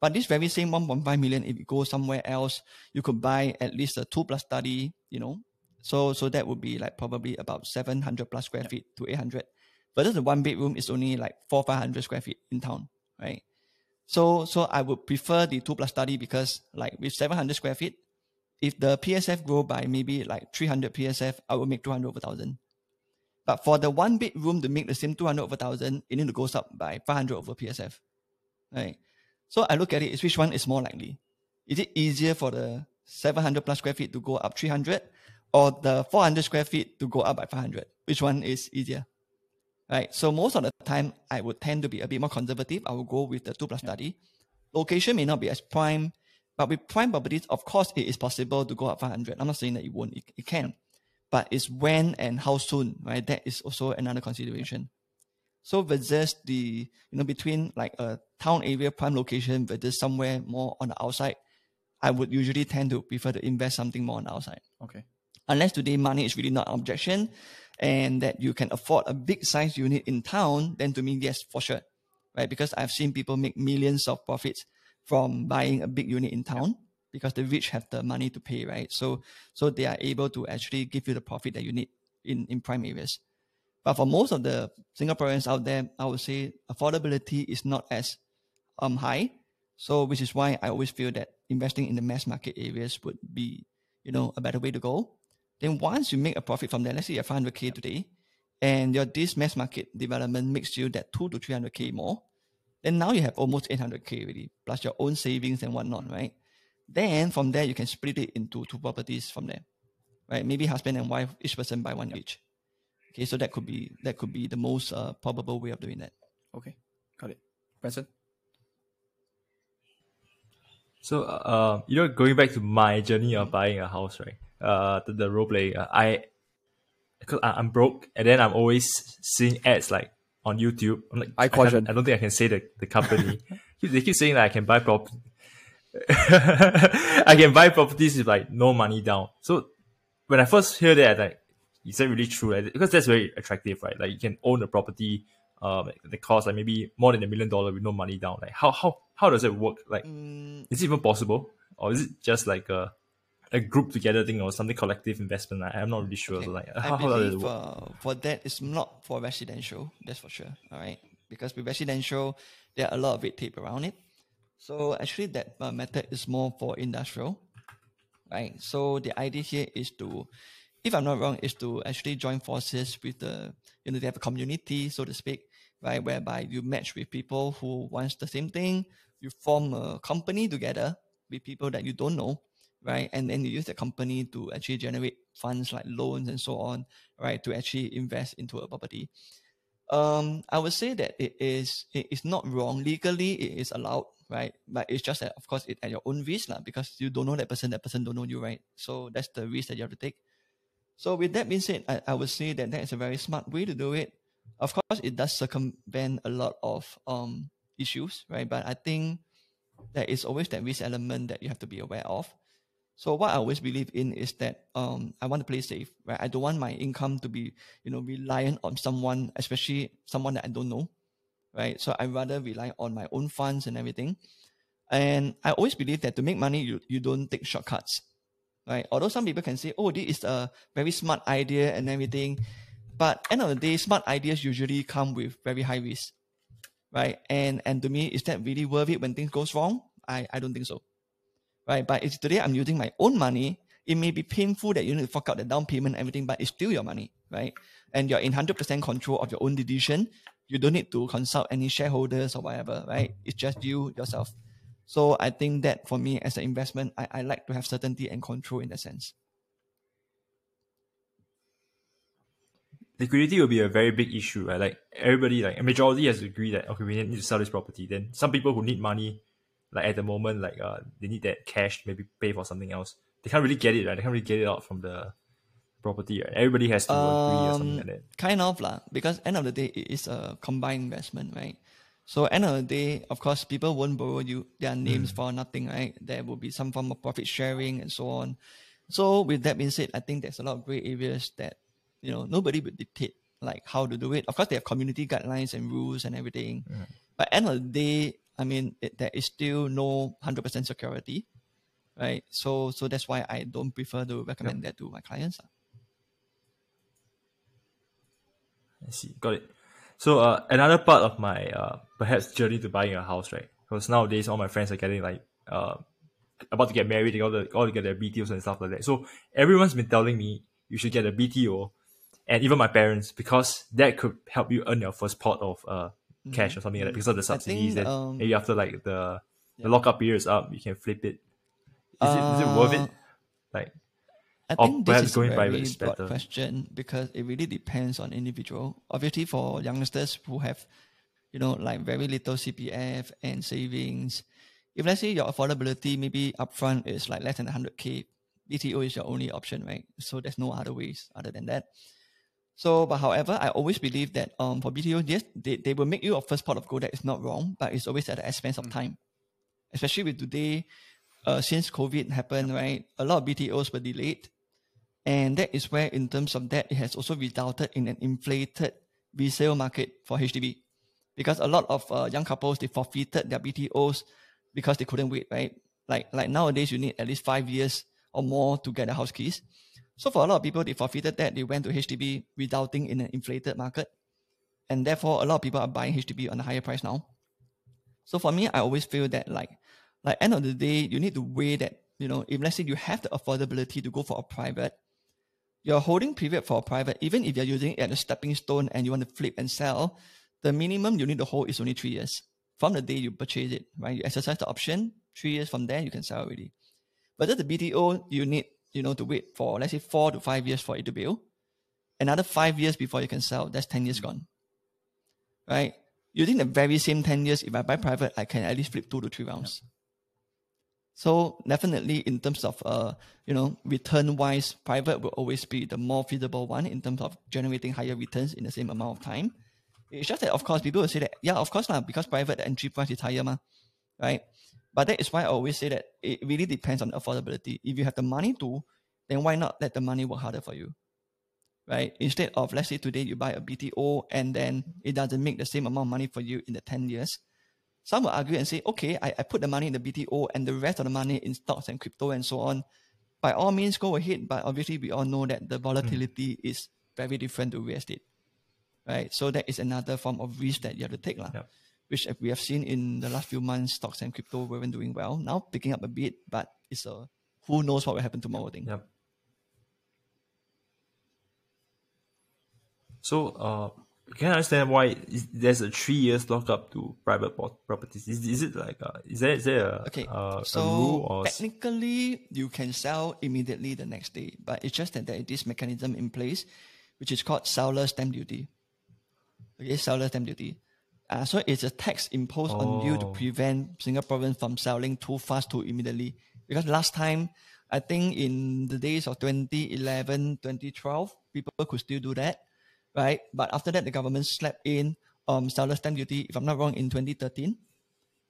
[SPEAKER 3] But this very same 1.5 million, if you go somewhere else, you could buy at least a two plus study, you know. So so that would be like probably about 700 plus square feet to 800. But the one bedroom is only like four, 500 square feet in town, right? So so I would prefer the two plus study because like with 700 square feet, if the PSF grow by maybe like 300 PSF, I will make 200 over 1000. But for the one bedroom to make the same 200 over 1000, it need to go up by 500 over PSF. Right? So I look at it, is which one is more likely? Is it easier for the 700 plus square feet to go up 300 or the 400 square feet to go up by 500? Which one is easier? Right. So most of the time, I would tend to be a bit more conservative. I will go with the two plus study. Location may not be as prime, but with prime properties, of course, it is possible to go up 500. I'm not saying that it won't. It, it can, but it's when and how soon, right? That is also another consideration. So versus the, you know, between like a town area prime location versus somewhere more on the outside, I would usually tend to prefer to invest something more on the outside.
[SPEAKER 1] Okay.
[SPEAKER 3] Unless today money is really not an objection and that you can afford a big size unit in town, then to me, yes, for sure. Right? Because I've seen people make millions of profits from buying a big unit in town because the rich have the money to pay, right? So so they are able to actually give you the profit that you need in, in prime areas. But for most of the Singaporeans out there, I would say affordability is not as um high. So which is why I always feel that investing in the mass market areas would be, you know, a better way to go. Then once you make a profit from that, let's say you have 500k today, and your this mass market development makes you that two to 300k more, then now you have almost 800k already, plus your own savings and whatnot, right? Then from there you can split it into two properties from there, right? Maybe husband and wife, each person buy one each. Okay, so that could be that could be the most uh, probable way of doing that.
[SPEAKER 1] Okay. Got it. Branson?
[SPEAKER 2] So, uh, you know, going back to my journey of buying a house, right? Uh, the, the role play, uh, I, cause I'm broke, and then I'm always seeing ads like on YouTube. I'm like,
[SPEAKER 1] I
[SPEAKER 2] I, I don't think I can say the, the company. (laughs) they keep saying that I can buy prop. (laughs) I can buy properties with like no money down. So when I first hear that, like, is that really true? Like, because that's very attractive, right? Like you can own a property, um, that costs like maybe more than a million dollar with no money down. Like how how how does it work? Like,
[SPEAKER 3] Mm,
[SPEAKER 2] is it even possible, or is it just like a a group together thing or something collective investment? I, I'm not really sure.
[SPEAKER 3] Okay.
[SPEAKER 2] So like, (laughs) how, does it
[SPEAKER 3] believe
[SPEAKER 2] work?
[SPEAKER 3] uh, for that it's not for residential. That's for sure. All right, because with residential, there are a lot of red tape around it. So actually, that uh, method is more for industrial, right? So the idea here is to, if I'm not wrong, is to actually join forces with the, you know, they have a community, so to speak, right? Whereby you match with people who wants the same thing. You form a company together with people that you don't know, right? And then you use the company to actually generate funds like loans and so on, right? To actually invest into a property. Um, I would say that it is it is not wrong legally. It is allowed, right? But it's just that of course it at your own risk, lah, because you don't know that person, that person don't know you, right? So that's the risk that you have to take. So with that being said, I, I would say that that is a very smart way to do it. Of course, it does circumvent a lot of um issues, right? But I think there is always that risk element that you have to be aware of. So what I always believe in is that um, I want to play safe, right? I don't want my income to be, you know, reliant on someone, especially someone that I don't know, right? So I rather rely on my own funds and everything. And I always believe that to make money, you, you don't take shortcuts, right? Although some people can say, oh, this is a very smart idea and everything. But end of the day, smart ideas usually come with very high risk, right? And and to me, is that really worth it when things goes wrong? I, I don't think so right? But if today I'm using my own money, it may be painful that you need to fork out the down payment and everything, but it's still your money, right? And you're in 100% control of your own decision. You don't need to consult any shareholders or whatever, right? It's just you, yourself. So I think that for me as an investment, I, I like to have certainty and control in that sense.
[SPEAKER 2] liquidity will be a very big issue, right? Like everybody, like a majority has agreed that okay, we need to sell this property. Then some people who need money, like at the moment, like uh, they need that cash, to maybe pay for something else. They can't really get it, right? They can't really get it out from the property, right? Everybody has to agree or something
[SPEAKER 3] Um,
[SPEAKER 2] like that.
[SPEAKER 3] Kind of lah, because end of the day, it is a combined investment, right? So end of the day, of course, people won't borrow you their names for nothing, right? There will be some form of profit sharing and so on. So with that being said, I think there's a lot of gray areas that you know nobody would dictate like how to do it. Of course, they have community guidelines and rules and everything. But end of the day, I mean, it, there is still no hundred percent security, right? So so that's why I don't prefer to recommend that to my clients.
[SPEAKER 2] I see. Got it. So uh, another part of my uh, perhaps journey to buying a house, right? Because nowadays all my friends are getting like uh, about to get married, they all, the, all to get their BTOs and stuff like that. So everyone's been telling me you should get a BTO, and even my parents because that could help you earn your first pot of uh, cash or something like that because of the
[SPEAKER 3] Mm-hmm.
[SPEAKER 2] Subsidies.
[SPEAKER 3] think, um,
[SPEAKER 2] maybe after like the the lockup period is up, you can flip it. Is it is it worth it?
[SPEAKER 3] Uh,
[SPEAKER 2] Like
[SPEAKER 3] I think this is
[SPEAKER 2] going
[SPEAKER 3] a very broad
[SPEAKER 2] better.
[SPEAKER 3] question because it really depends on individual. Obviously, for youngsters who have, you know, like very little CPF and savings, if let's say your affordability maybe upfront is like less than 100k, BTO is your only option, right? So there's no other ways other than that. So, but however, I always believe that um for BTO, yes, they, they will make you a first pot of gold. That is not wrong, but it's always at the expense of time, especially with today. Uh, since COVID happened, right? A lot of BTOs were delayed, and that is where, in terms of that, it has also resulted in an inflated resale market for HDB, because a lot of uh, young couples they forfeited their BTOs because they couldn't wait, right? Like like nowadays, you need at least five years or more to get the house keys. So for a lot of people, they forfeited that. They went to HDB, resulting in an inflated market. And therefore, a lot of people are buying HDB on a higher price now. So for me, I always feel that like, like end of the day, you need to weigh that, you know, if let's say you have the affordability to go for a private, your holding period for a private, even if you're using it as a stepping stone and you want to flip and sell, the minimum you need to hold is only three years from the day you purchase it, right? You exercise the option, three years from there, you can sell already. But at the BTO, you need, you know, to wait for, let's say, four to five years for it to build. Another five years before you can sell. That's 10 years gone. Right? Using the very same 10 years, if I buy private, I can at least flip two to three rounds. So definitely in terms of, uh, you know, return wise, private will always be the more feasible one in terms of generating higher returns in the same amount of time. It's just that, of course, people will say that, yeah, of course, now because private entry price is higher, ma, right? But that is why I always say that it really depends on affordability. If you have the money to, then why not let the money work harder for you? Right? Instead of, let's say today you buy a BTO and then it doesn't make the same amount of money for you in the 10 years. Some will argue and say, okay, I, I put the money in the BTO and the rest of the money in stocks and crypto and so on. By all means, go ahead. But obviously, we all know that the volatility mm. is very different to real estate. Right? So that is another form of risk that you have to take. lah
[SPEAKER 2] Yep.
[SPEAKER 3] Which we have seen in the last few months, stocks and crypto weren't doing well. Now picking up a bit, but it's a who knows what will happen tomorrow thing.
[SPEAKER 2] Yep. So, uh, can I understand why is, there's a three years lockup to private pro- properties? Is, is it like uh, is there is there a,
[SPEAKER 3] Okay,
[SPEAKER 2] a
[SPEAKER 3] so
[SPEAKER 2] rule or
[SPEAKER 3] technically you can sell immediately the next day, but it's just that there is this mechanism in place, which is called seller stamp duty. Okay, seller stamp duty. Uh, so it's a tax imposed on you to
[SPEAKER 2] Oh.
[SPEAKER 3] prevent Singaporeans from selling too fast too immediately. Because last time, I think in the days of 2011, 2012, people could still do that, right? But after that, the government slapped in um, seller stamp duty, if I'm not wrong, in 2013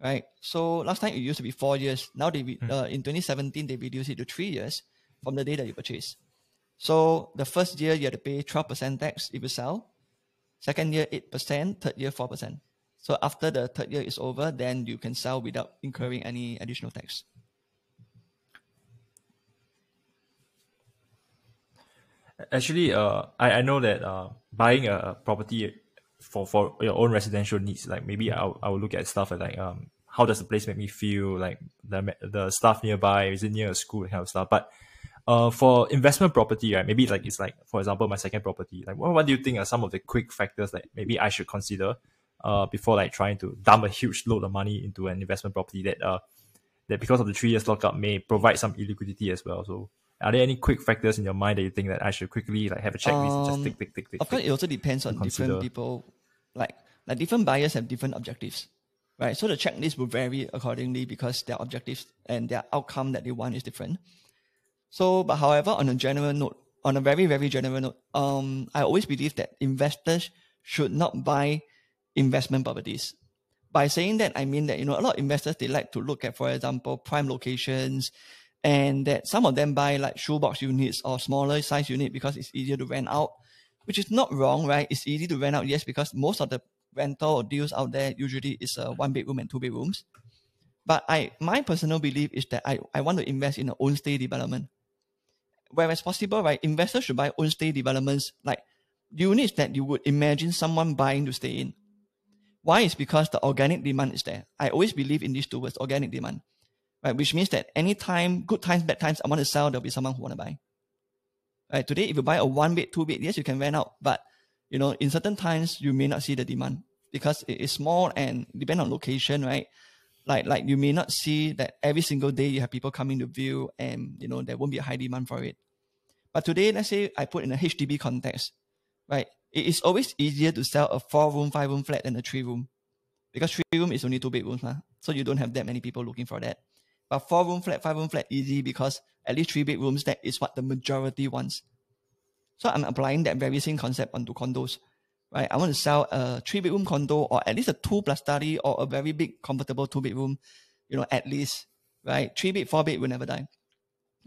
[SPEAKER 3] right? So last time it used to be four years. Now they uh, in 2017 they reduced it to three years from the day that you purchase. So the first year you have to pay 12% tax if you sell. Second year 8%, third year 4%. So after the third year is over, then you can sell without incurring any additional tax.
[SPEAKER 2] Actually, uh, I, I know that uh, buying a property for, for your own residential needs, like maybe I'll, I will look at stuff like um, how does the place make me feel, like the the stuff nearby, is it near a school, kind of stuff. But uh, for investment property, right, maybe like it's like for example my second property. Like what, what do you think are some of the quick factors that maybe I should consider uh, before like trying to dump a huge load of money into an investment property that uh that because of the three years lockup may provide some illiquidity as well. So are there any quick factors in your mind that you think that I should quickly like have a checklist and just
[SPEAKER 3] Um,
[SPEAKER 2] tick tick tick tick?
[SPEAKER 3] Of course, it also depends on
[SPEAKER 2] consider.
[SPEAKER 3] different people. Like like different buyers have different objectives, right? So the checklist will vary accordingly because their objectives and their outcome that they want is different. So, but however, on a general note, on a very very general note, um, I always believe that investors should not buy investment properties. By saying that, I mean that you know a lot of investors they like to look at, for example, prime locations, and that some of them buy like shoebox units or smaller size unit because it's easier to rent out, which is not wrong, right? It's easy to rent out, yes, because most of the rental deals out there usually is a one bedroom and two bedrooms. But I, my personal belief is that I, I want to invest in an own stay development. Whereas possible, right? Investors should buy own stay developments like units that you would imagine someone buying to stay in. Why? Is because the organic demand is there. I always believe in these two words, organic demand, right? Which means that anytime, good times, bad times, I want to sell, there'll be someone who want to buy. Right? Today, if you buy a one bed, two bed, yes, you can rent out, but you know, in certain times, you may not see the demand because it is small and depend on location, right? Like, like you may not see that every single day you have people coming to view and, you know, there won't be a high demand for it. But today, let's say I put in a HDB context, right? It is always easier to sell a four room, five room flat than a three room. Because three room is only two bedrooms, huh? so you don't have that many people looking for that. But four room flat, five room flat, easy because at least three bedrooms, that is what the majority wants. So I'm applying that very same concept onto condos, right? I want to sell a three bedroom condo or at least a two plus study or a very big, comfortable two bedroom, you know, at least, right? Three bed, four bed will never die.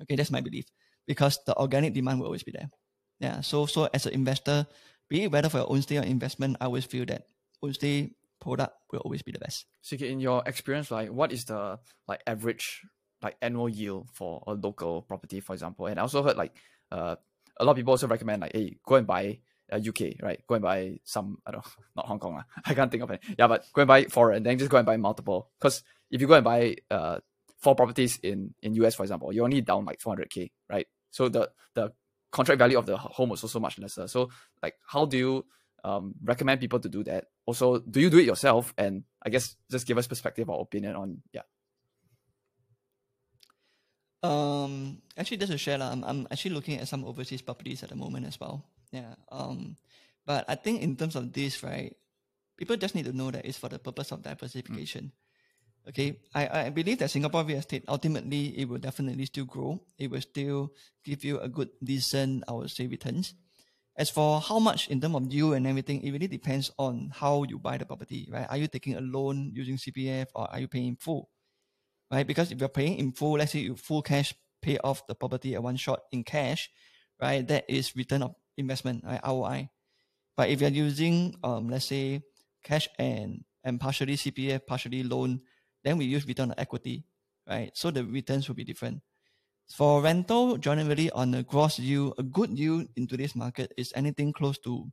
[SPEAKER 3] Okay, that's my belief because the organic demand will always be there. Yeah. So, so as an investor, be it whether for your own stay or investment, I always feel that own stay product will always be the best.
[SPEAKER 1] So in your experience, like what is the like average like annual yield for a local property, for example? And I also heard like uh a lot of people also recommend like, hey, go and buy uh, UK, right? Go and buy some, I don't know, (laughs) not Hong Kong. (laughs) I can't think of it. Yeah, but go and buy foreign, then just go and buy multiple. Because if you go and buy uh four properties in in US, for example, you're only down like 400k, right? So the the contract value of the home was also much lesser. So like, how do you um, recommend people to do that? Also, do you do it yourself? And I guess just give us perspective or opinion on yeah.
[SPEAKER 3] Um, actually, just to share, I'm, I'm actually looking at some overseas properties at the moment as well. Yeah. Um, but I think in terms of this, right, people just need to know that it's for the purpose of diversification. Mm. Okay, I, I believe that Singapore real estate ultimately it will definitely still grow. It will still give you a good, decent, I would say, returns. As for how much in terms of yield and everything, it really depends on how you buy the property, right? Are you taking a loan using CPF or are you paying full? Right? Because if you're paying in full, let's say you full cash pay off the property at one shot in cash, right? That is return of investment, right? ROI. But if you're using um let's say cash and and partially CPF, partially loan, then we use return on equity, right? So the returns will be different. For rental, generally on a gross yield, a good yield in today's market is anything close to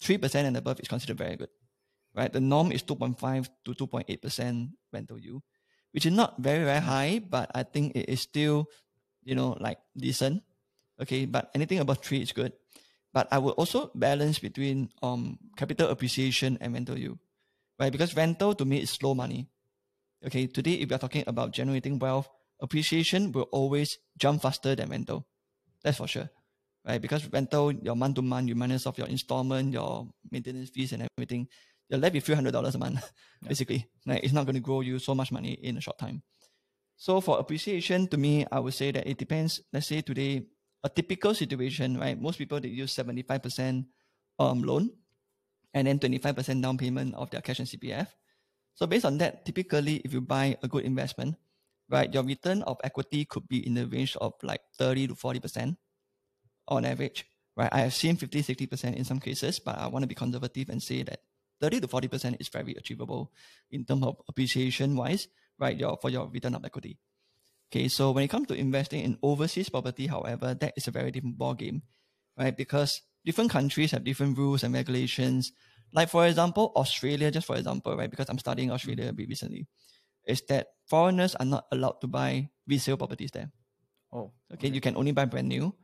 [SPEAKER 3] 3% and above is considered very good, right? The norm is 2.5 to 2.8% rental yield, which is not very, very high, but I think it is still, you know, like decent. Okay. But anything above three is good. But I will also balance between um capital appreciation and rental yield, right? Because rental to me is slow money. Okay, today if we are talking about generating wealth, appreciation will always jump faster than rental. That's for sure. Right? Because rental, your month to month, you minus off your installment, your maintenance fees and everything, you're left with few hundred dollars a month, (laughs) yeah. basically. Like it's not going to grow you so much money in a short time. So for appreciation, to me, I would say that it depends. Let's say today, a typical situation, right? Most people they use 75% um loan and then 25% down payment of their cash and CPF. So based on that, typically if you buy a good investment, right, your return of equity could be in the range of like 30 to 40% on average, right? I have seen 50, 60% in some cases, but I want to be conservative and say that 30 to 40% is very achievable in terms of appreciation wise, right, your, for your return of equity. Okay, so when it comes to investing in overseas property, however, that is a very different ball game, right? Because different countries have different rules and regulations, like for example, Australia, just for example, right? Because I'm studying Australia a bit recently, is that foreigners are not allowed to buy resale properties there.
[SPEAKER 1] Oh,
[SPEAKER 3] okay. okay. You can only buy brand new.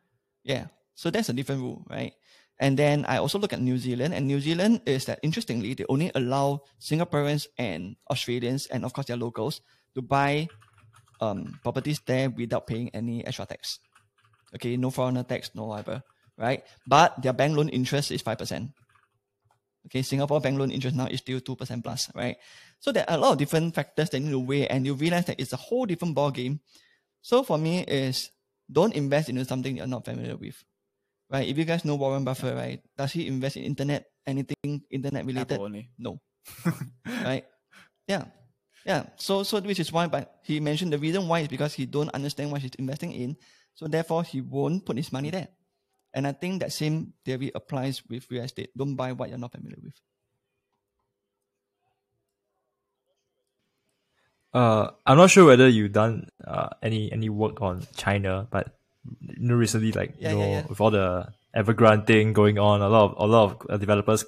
[SPEAKER 3] Yeah. So that's a different rule, right? And then I also look at New Zealand, and New Zealand is that interestingly, they only allow Singaporeans and Australians, and of course their locals, to buy um, properties there without paying any extra tax. Okay, no foreigner tax, no whatever, right? But their bank loan interest is 5%. Okay, Singapore bank loan interest now is still 2% plus, right? So there are a lot of different factors that you need to weigh and you realize that it's a whole different ball game. So for me is don't invest into something you're not familiar with. Right? If you guys know Warren Buffett, right? Does he invest in internet, anything internet related?
[SPEAKER 1] Apple only.
[SPEAKER 3] No. (laughs) right? Yeah. Yeah. So so which is why but he mentioned the reason why is because he don't understand what he's investing in. So therefore he won't put his money there. And I think that same theory applies with real estate. Don't buy what you're not familiar with.
[SPEAKER 2] Uh, I'm not sure whether you've done uh, any any work on China, but you know recently, like yeah, you know, yeah, yeah. with all the Evergrande thing going on, a lot of a lot of uh, developers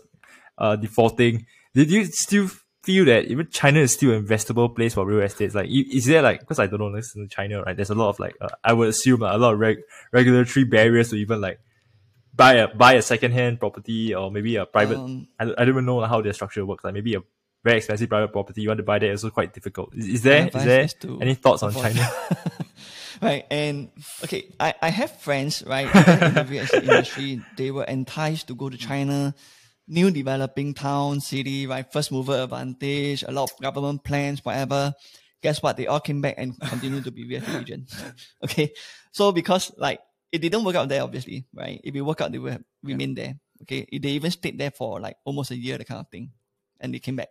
[SPEAKER 2] uh defaulting. Did you still feel that even China is still an investable place for real estate? Like, is there like because I don't know, listen to China, right? There's a lot of like uh, I would assume uh, a lot of reg- regulatory barriers to even like buy a buy a second hand property or maybe a private. Um, I, I don't even know how their structure works. Like maybe a very expensive private property you want to buy that is also quite difficult. Is, is there is there is any thoughts on China? (laughs)
[SPEAKER 3] right? And okay, I, I have friends, right, in the real estate industry, they were enticed to go to China, new developing town, city, right? First mover advantage, a lot of government plans, whatever. Guess what? They all came back and continue to be real estate agents. (laughs) okay. So because like it didn't work out there, obviously, right? If it worked out, they would have remained there. Okay. They even stayed there for like almost a year, the kind of thing. And they came back.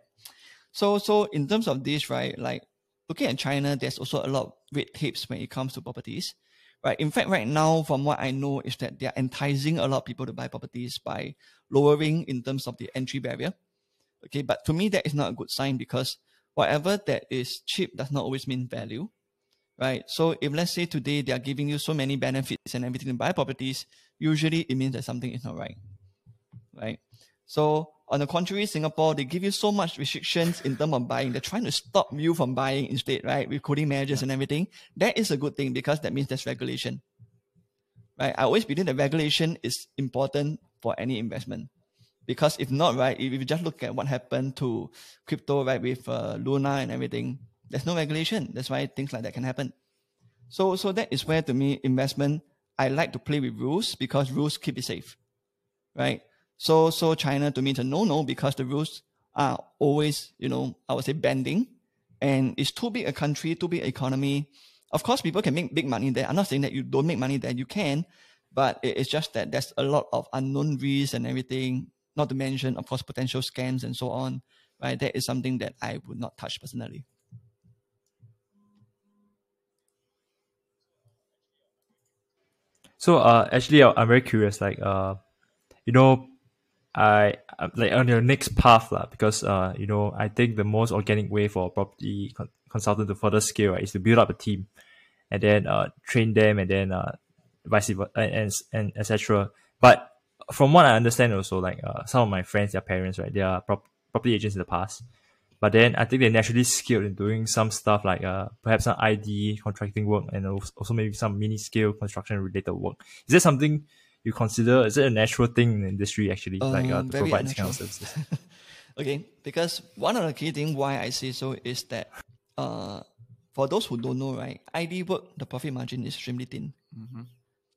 [SPEAKER 3] So so in terms of this, right, like looking at China, there's also a lot of red tapes when it comes to properties. Right. In fact, right now, from what I know, is that they're enticing a lot of people to buy properties by lowering in terms of the entry barrier. Okay, but to me that is not a good sign because whatever that is cheap does not always mean value. Right. So if let's say today they are giving you so many benefits and everything to buy properties, usually it means that something is not right. Right. So on the contrary, Singapore, they give you so much restrictions in terms of buying. They're trying to stop you from buying instead, right? With cooling measures and everything. That is a good thing because that means there's regulation. Right? I always believe that regulation is important for any investment. Because if not, right, if you just look at what happened to crypto, right, with uh, Luna and everything, there's no regulation. That's why things like that can happen. So, so that is where to me, investment, I like to play with rules because rules keep it safe, right? So, so China to me is a no-no because the rules are always, you know, I would say bending and it's too big a country, too big economy. Of course, people can make big money there. I'm not saying that you don't make money there. You can, but it's just that there's a lot of unknown risks and everything. Not to mention, of course, potential scams and so on. Right, that is something that I would not touch personally.
[SPEAKER 2] So, uh, actually, I'm very curious. Like, uh, you know, I like on your next path lah, because uh you know I think the most organic way for a property con- consultant to further scale right, is to build up a team, and then uh train them and then uh vice versa and and, and etc. But from what I understand also like uh some of my friends their parents right they are prop- property agents in the past, but then I think they're naturally skilled in doing some stuff like uh perhaps some ID contracting work and also maybe some mini scale construction related work. Is there something you consider? Is it a natural thing in the industry actually? Um, like uh, to provide this kind of services. (laughs)
[SPEAKER 3] Okay because one of the key things why i say so is that uh for those who don't know right id work the profit margin is extremely thin. Mm-hmm.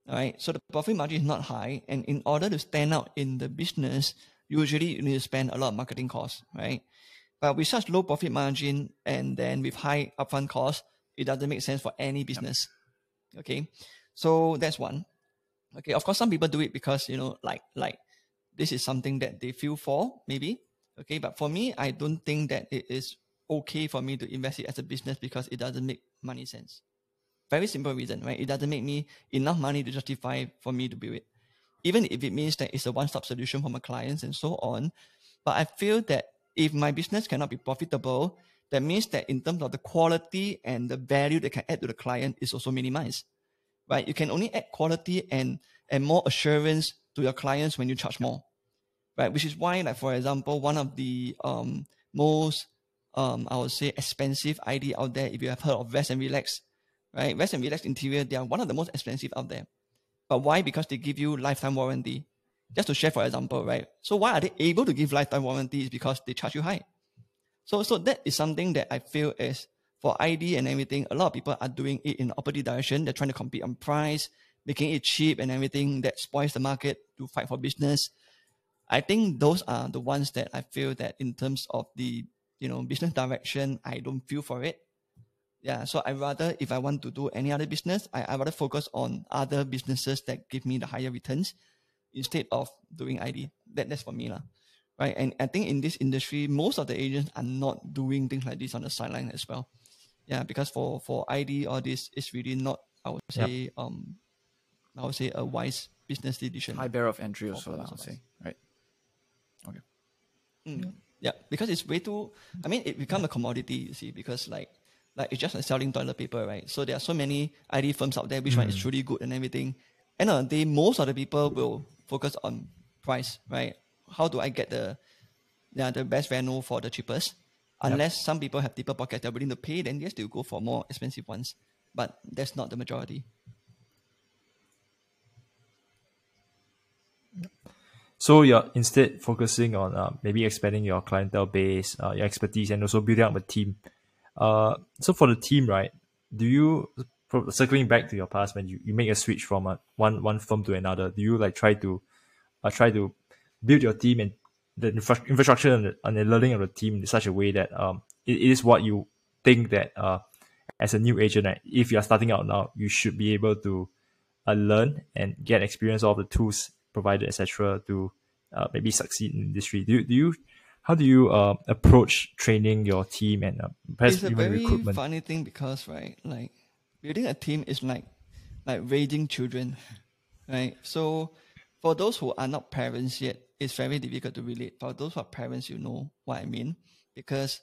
[SPEAKER 3] all right so the profit margin is not high and in order to stand out in the business usually you need to spend a lot of marketing costs right Uh, but with such low profit margin and then with high upfront cost, it doesn't make sense for any business yep. okay so that's one Okay, of course, some people do it because you know, like like this is something that they feel for, maybe. Okay, but for me, I don't think that it is okay for me to invest it as a business because it doesn't make money sense. Very simple reason, right? It doesn't make me enough money to justify for me to build it. Even if it means that it's a one-stop solution for my clients and so on. But I feel that if my business cannot be profitable, that means that in terms of the quality and the value they can add to the client is also minimized right? You can only add quality and, and more assurance to your clients when you charge more, right? Which is why, like, for example, one of the um, most, um, I would say, expensive ID out there, if you have heard of Rest and Relax, right? Rest and Relax Interior, they are one of the most expensive out there. But why? Because they give you lifetime warranty. Just to share, for example, right? So why are they able to give lifetime warranties? Because they charge you high. So, so that is something that I feel is for ID and everything, a lot of people are doing it in the opposite direction. They're trying to compete on price, making it cheap and everything that spoils the market to fight for business. I think those are the ones that I feel that in terms of the you know business direction, I don't feel for it. Yeah, so I rather if I want to do any other business, I, I rather focus on other businesses that give me the higher returns instead of doing ID. That that's for me lah. Right. And I think in this industry, most of the agents are not doing things like this on the sideline as well yeah, because for for ID all this is really not I would say yep. um I would say a wise business decision.
[SPEAKER 1] High barrier of entry also, I would say, right? Okay.
[SPEAKER 3] Mm. Yeah, because it's way too. I mean, it become a commodity. You see, because like like it's just like selling toilet paper, right? So there are so many ID firms out there, which mm. one is mm. truly good and everything. And on the day, most of the people will focus on price, right? How do I get the yeah the best value for the cheapest? Unless yep. some people have deeper pockets they're willing to pay, then yes, they'll go for more expensive ones. But that's not the majority.
[SPEAKER 2] So you're instead focusing on uh, maybe expanding your clientele base, uh, your expertise, and also building up a team. Uh, so for the team, right? Do you circling back to your past when you, you make a switch from a, one one firm to another, do you like try to uh, try to build your team and the infra- infrastructure and the, and the learning of the team in such a way that um it, it is what you think that uh as a new agent, if you are starting out now, you should be able to uh, learn and get experience of the tools provided, etc., to uh, maybe succeed in the industry. Do you, do you how do you uh, approach training your team and uh, perhaps
[SPEAKER 3] it's a
[SPEAKER 2] even
[SPEAKER 3] very
[SPEAKER 2] recruitment?
[SPEAKER 3] funny thing because right, like building a team is like like raising children, (laughs) right? So for those who are not parents yet, it's very difficult to relate. For those who are parents, you know what I mean because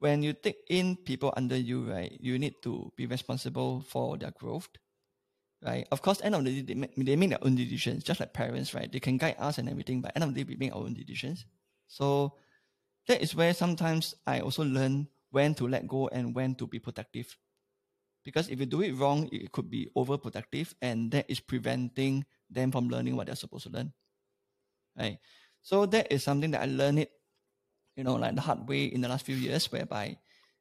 [SPEAKER 3] when you take in people under you, right, you need to be responsible for their growth, right? Of course, end of the day, they make, they make their own decisions, just like parents, right? They can guide us and everything, but end of the day, we make our own decisions. So that is where sometimes I also learn when to let go and when to be protective. Because if you do it wrong, it could be overprotective, and that is preventing them from learning what they're supposed to learn. Right. So that is something that I learned it, you know, like the hard way in the last few years, whereby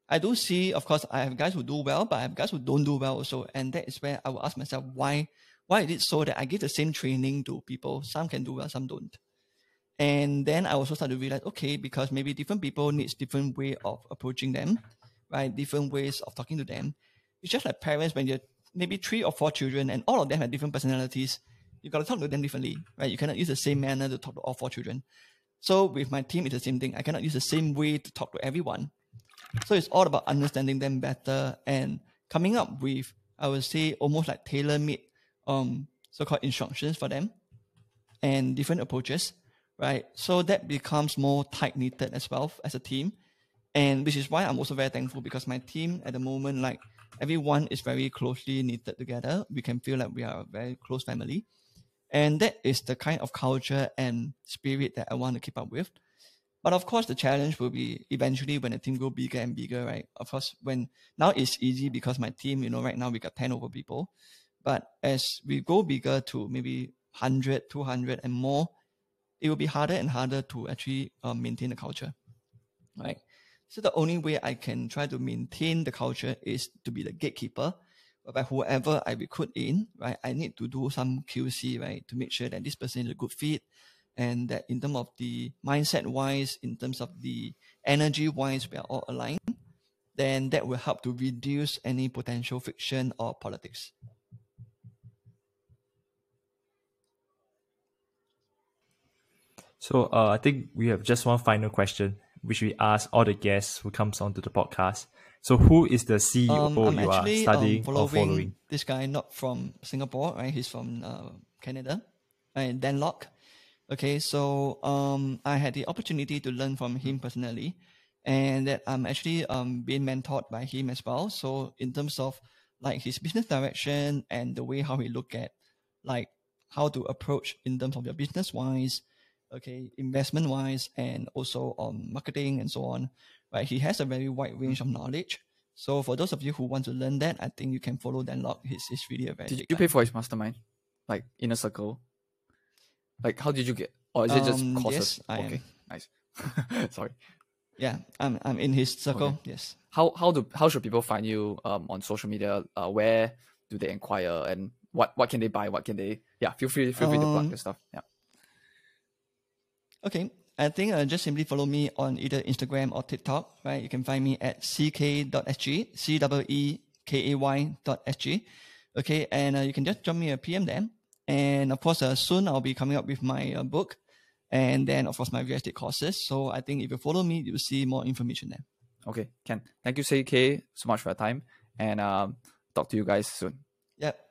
[SPEAKER 3] I do see, of course, I have guys who do well, but I have guys who don't do well also. And that is where I will ask myself, why why is it so that I give the same training to people? Some can do well, some don't. And then I also start to realize, okay, because maybe different people needs different way of approaching them, right? Different ways of talking to them. It's just like parents when you're maybe three or four children and all of them have different personalities. You got to talk to them differently, right? You cannot use the same manner to talk to all four children. So with my team, it's the same thing. I cannot use the same way to talk to everyone. So it's all about understanding them better and coming up with, I would say, almost like tailor-made um, so-called instructions for them and different approaches right? So that becomes more tight knitted as well as a team. And which is why I'm also very thankful because my team at the moment, like everyone is very closely knitted together. We can feel like we are a very close family. And that is the kind of culture and spirit that I want to keep up with. But of course, the challenge will be eventually when the team go bigger and bigger, right? Of course, when now it's easy because my team, you know, right now we got 10 over people. But as we go bigger to maybe 100, 200 and more, it will be harder and harder to actually uh, maintain the culture, right? So the only way I can try to maintain the culture is to be the gatekeeper, whereby whoever I recruit in, right, I need to do some QC, right, to make sure that this person is a good fit, and that in terms of the mindset wise, in terms of the energy wise, we are all aligned. Then that will help to reduce any potential friction or politics.
[SPEAKER 2] So uh, I think we have just one final question, which we ask all the guests who comes onto the podcast. So who is the CEO
[SPEAKER 3] Um, I'm
[SPEAKER 2] you are
[SPEAKER 3] actually
[SPEAKER 2] studying
[SPEAKER 3] um, following,
[SPEAKER 2] or following?
[SPEAKER 3] this guy not from Singapore, right? He's from uh, Canada, right? Dan Lok. Okay, so um, I had the opportunity to learn from him personally, and that I'm actually um being mentored by him as well. So in terms of like his business direction and the way how he look at like how to approach in terms of your business wise, okay, investment wise, and also on marketing and so on. Right, he has a very wide range of knowledge. So for those of you who want to learn that, I think you can follow Dan Lok. He's, he's really a very
[SPEAKER 1] Did you
[SPEAKER 3] guy.
[SPEAKER 1] pay for his mastermind? Like inner circle? Like how did you get or is it just
[SPEAKER 3] Um,
[SPEAKER 1] courses?
[SPEAKER 3] yes, I
[SPEAKER 1] okay,
[SPEAKER 3] am.
[SPEAKER 1] nice. (laughs) Sorry.
[SPEAKER 3] Yeah, I'm I'm in his circle.
[SPEAKER 1] Okay.
[SPEAKER 3] Yes.
[SPEAKER 1] How how do how should people find you um on social media? Uh, where do they inquire and what what can they buy? What can they yeah, feel free feel free to plug
[SPEAKER 3] Um,
[SPEAKER 1] your stuff. Yeah.
[SPEAKER 3] Okay. I think uh, just simply follow me on either Instagram or TikTok, right? You can find me at ceekay.sg, C W E K A Y dot SG. Okay. And uh, you can just drop me a PM then. And of course, uh, soon I'll be coming up with my uh, book and then, of course, my real estate courses. So I think if you follow me, you'll see more information there.
[SPEAKER 1] Okay, Ken. Thank you, CeeKay, so much for your time. And um talk to you guys soon.
[SPEAKER 3] Yep.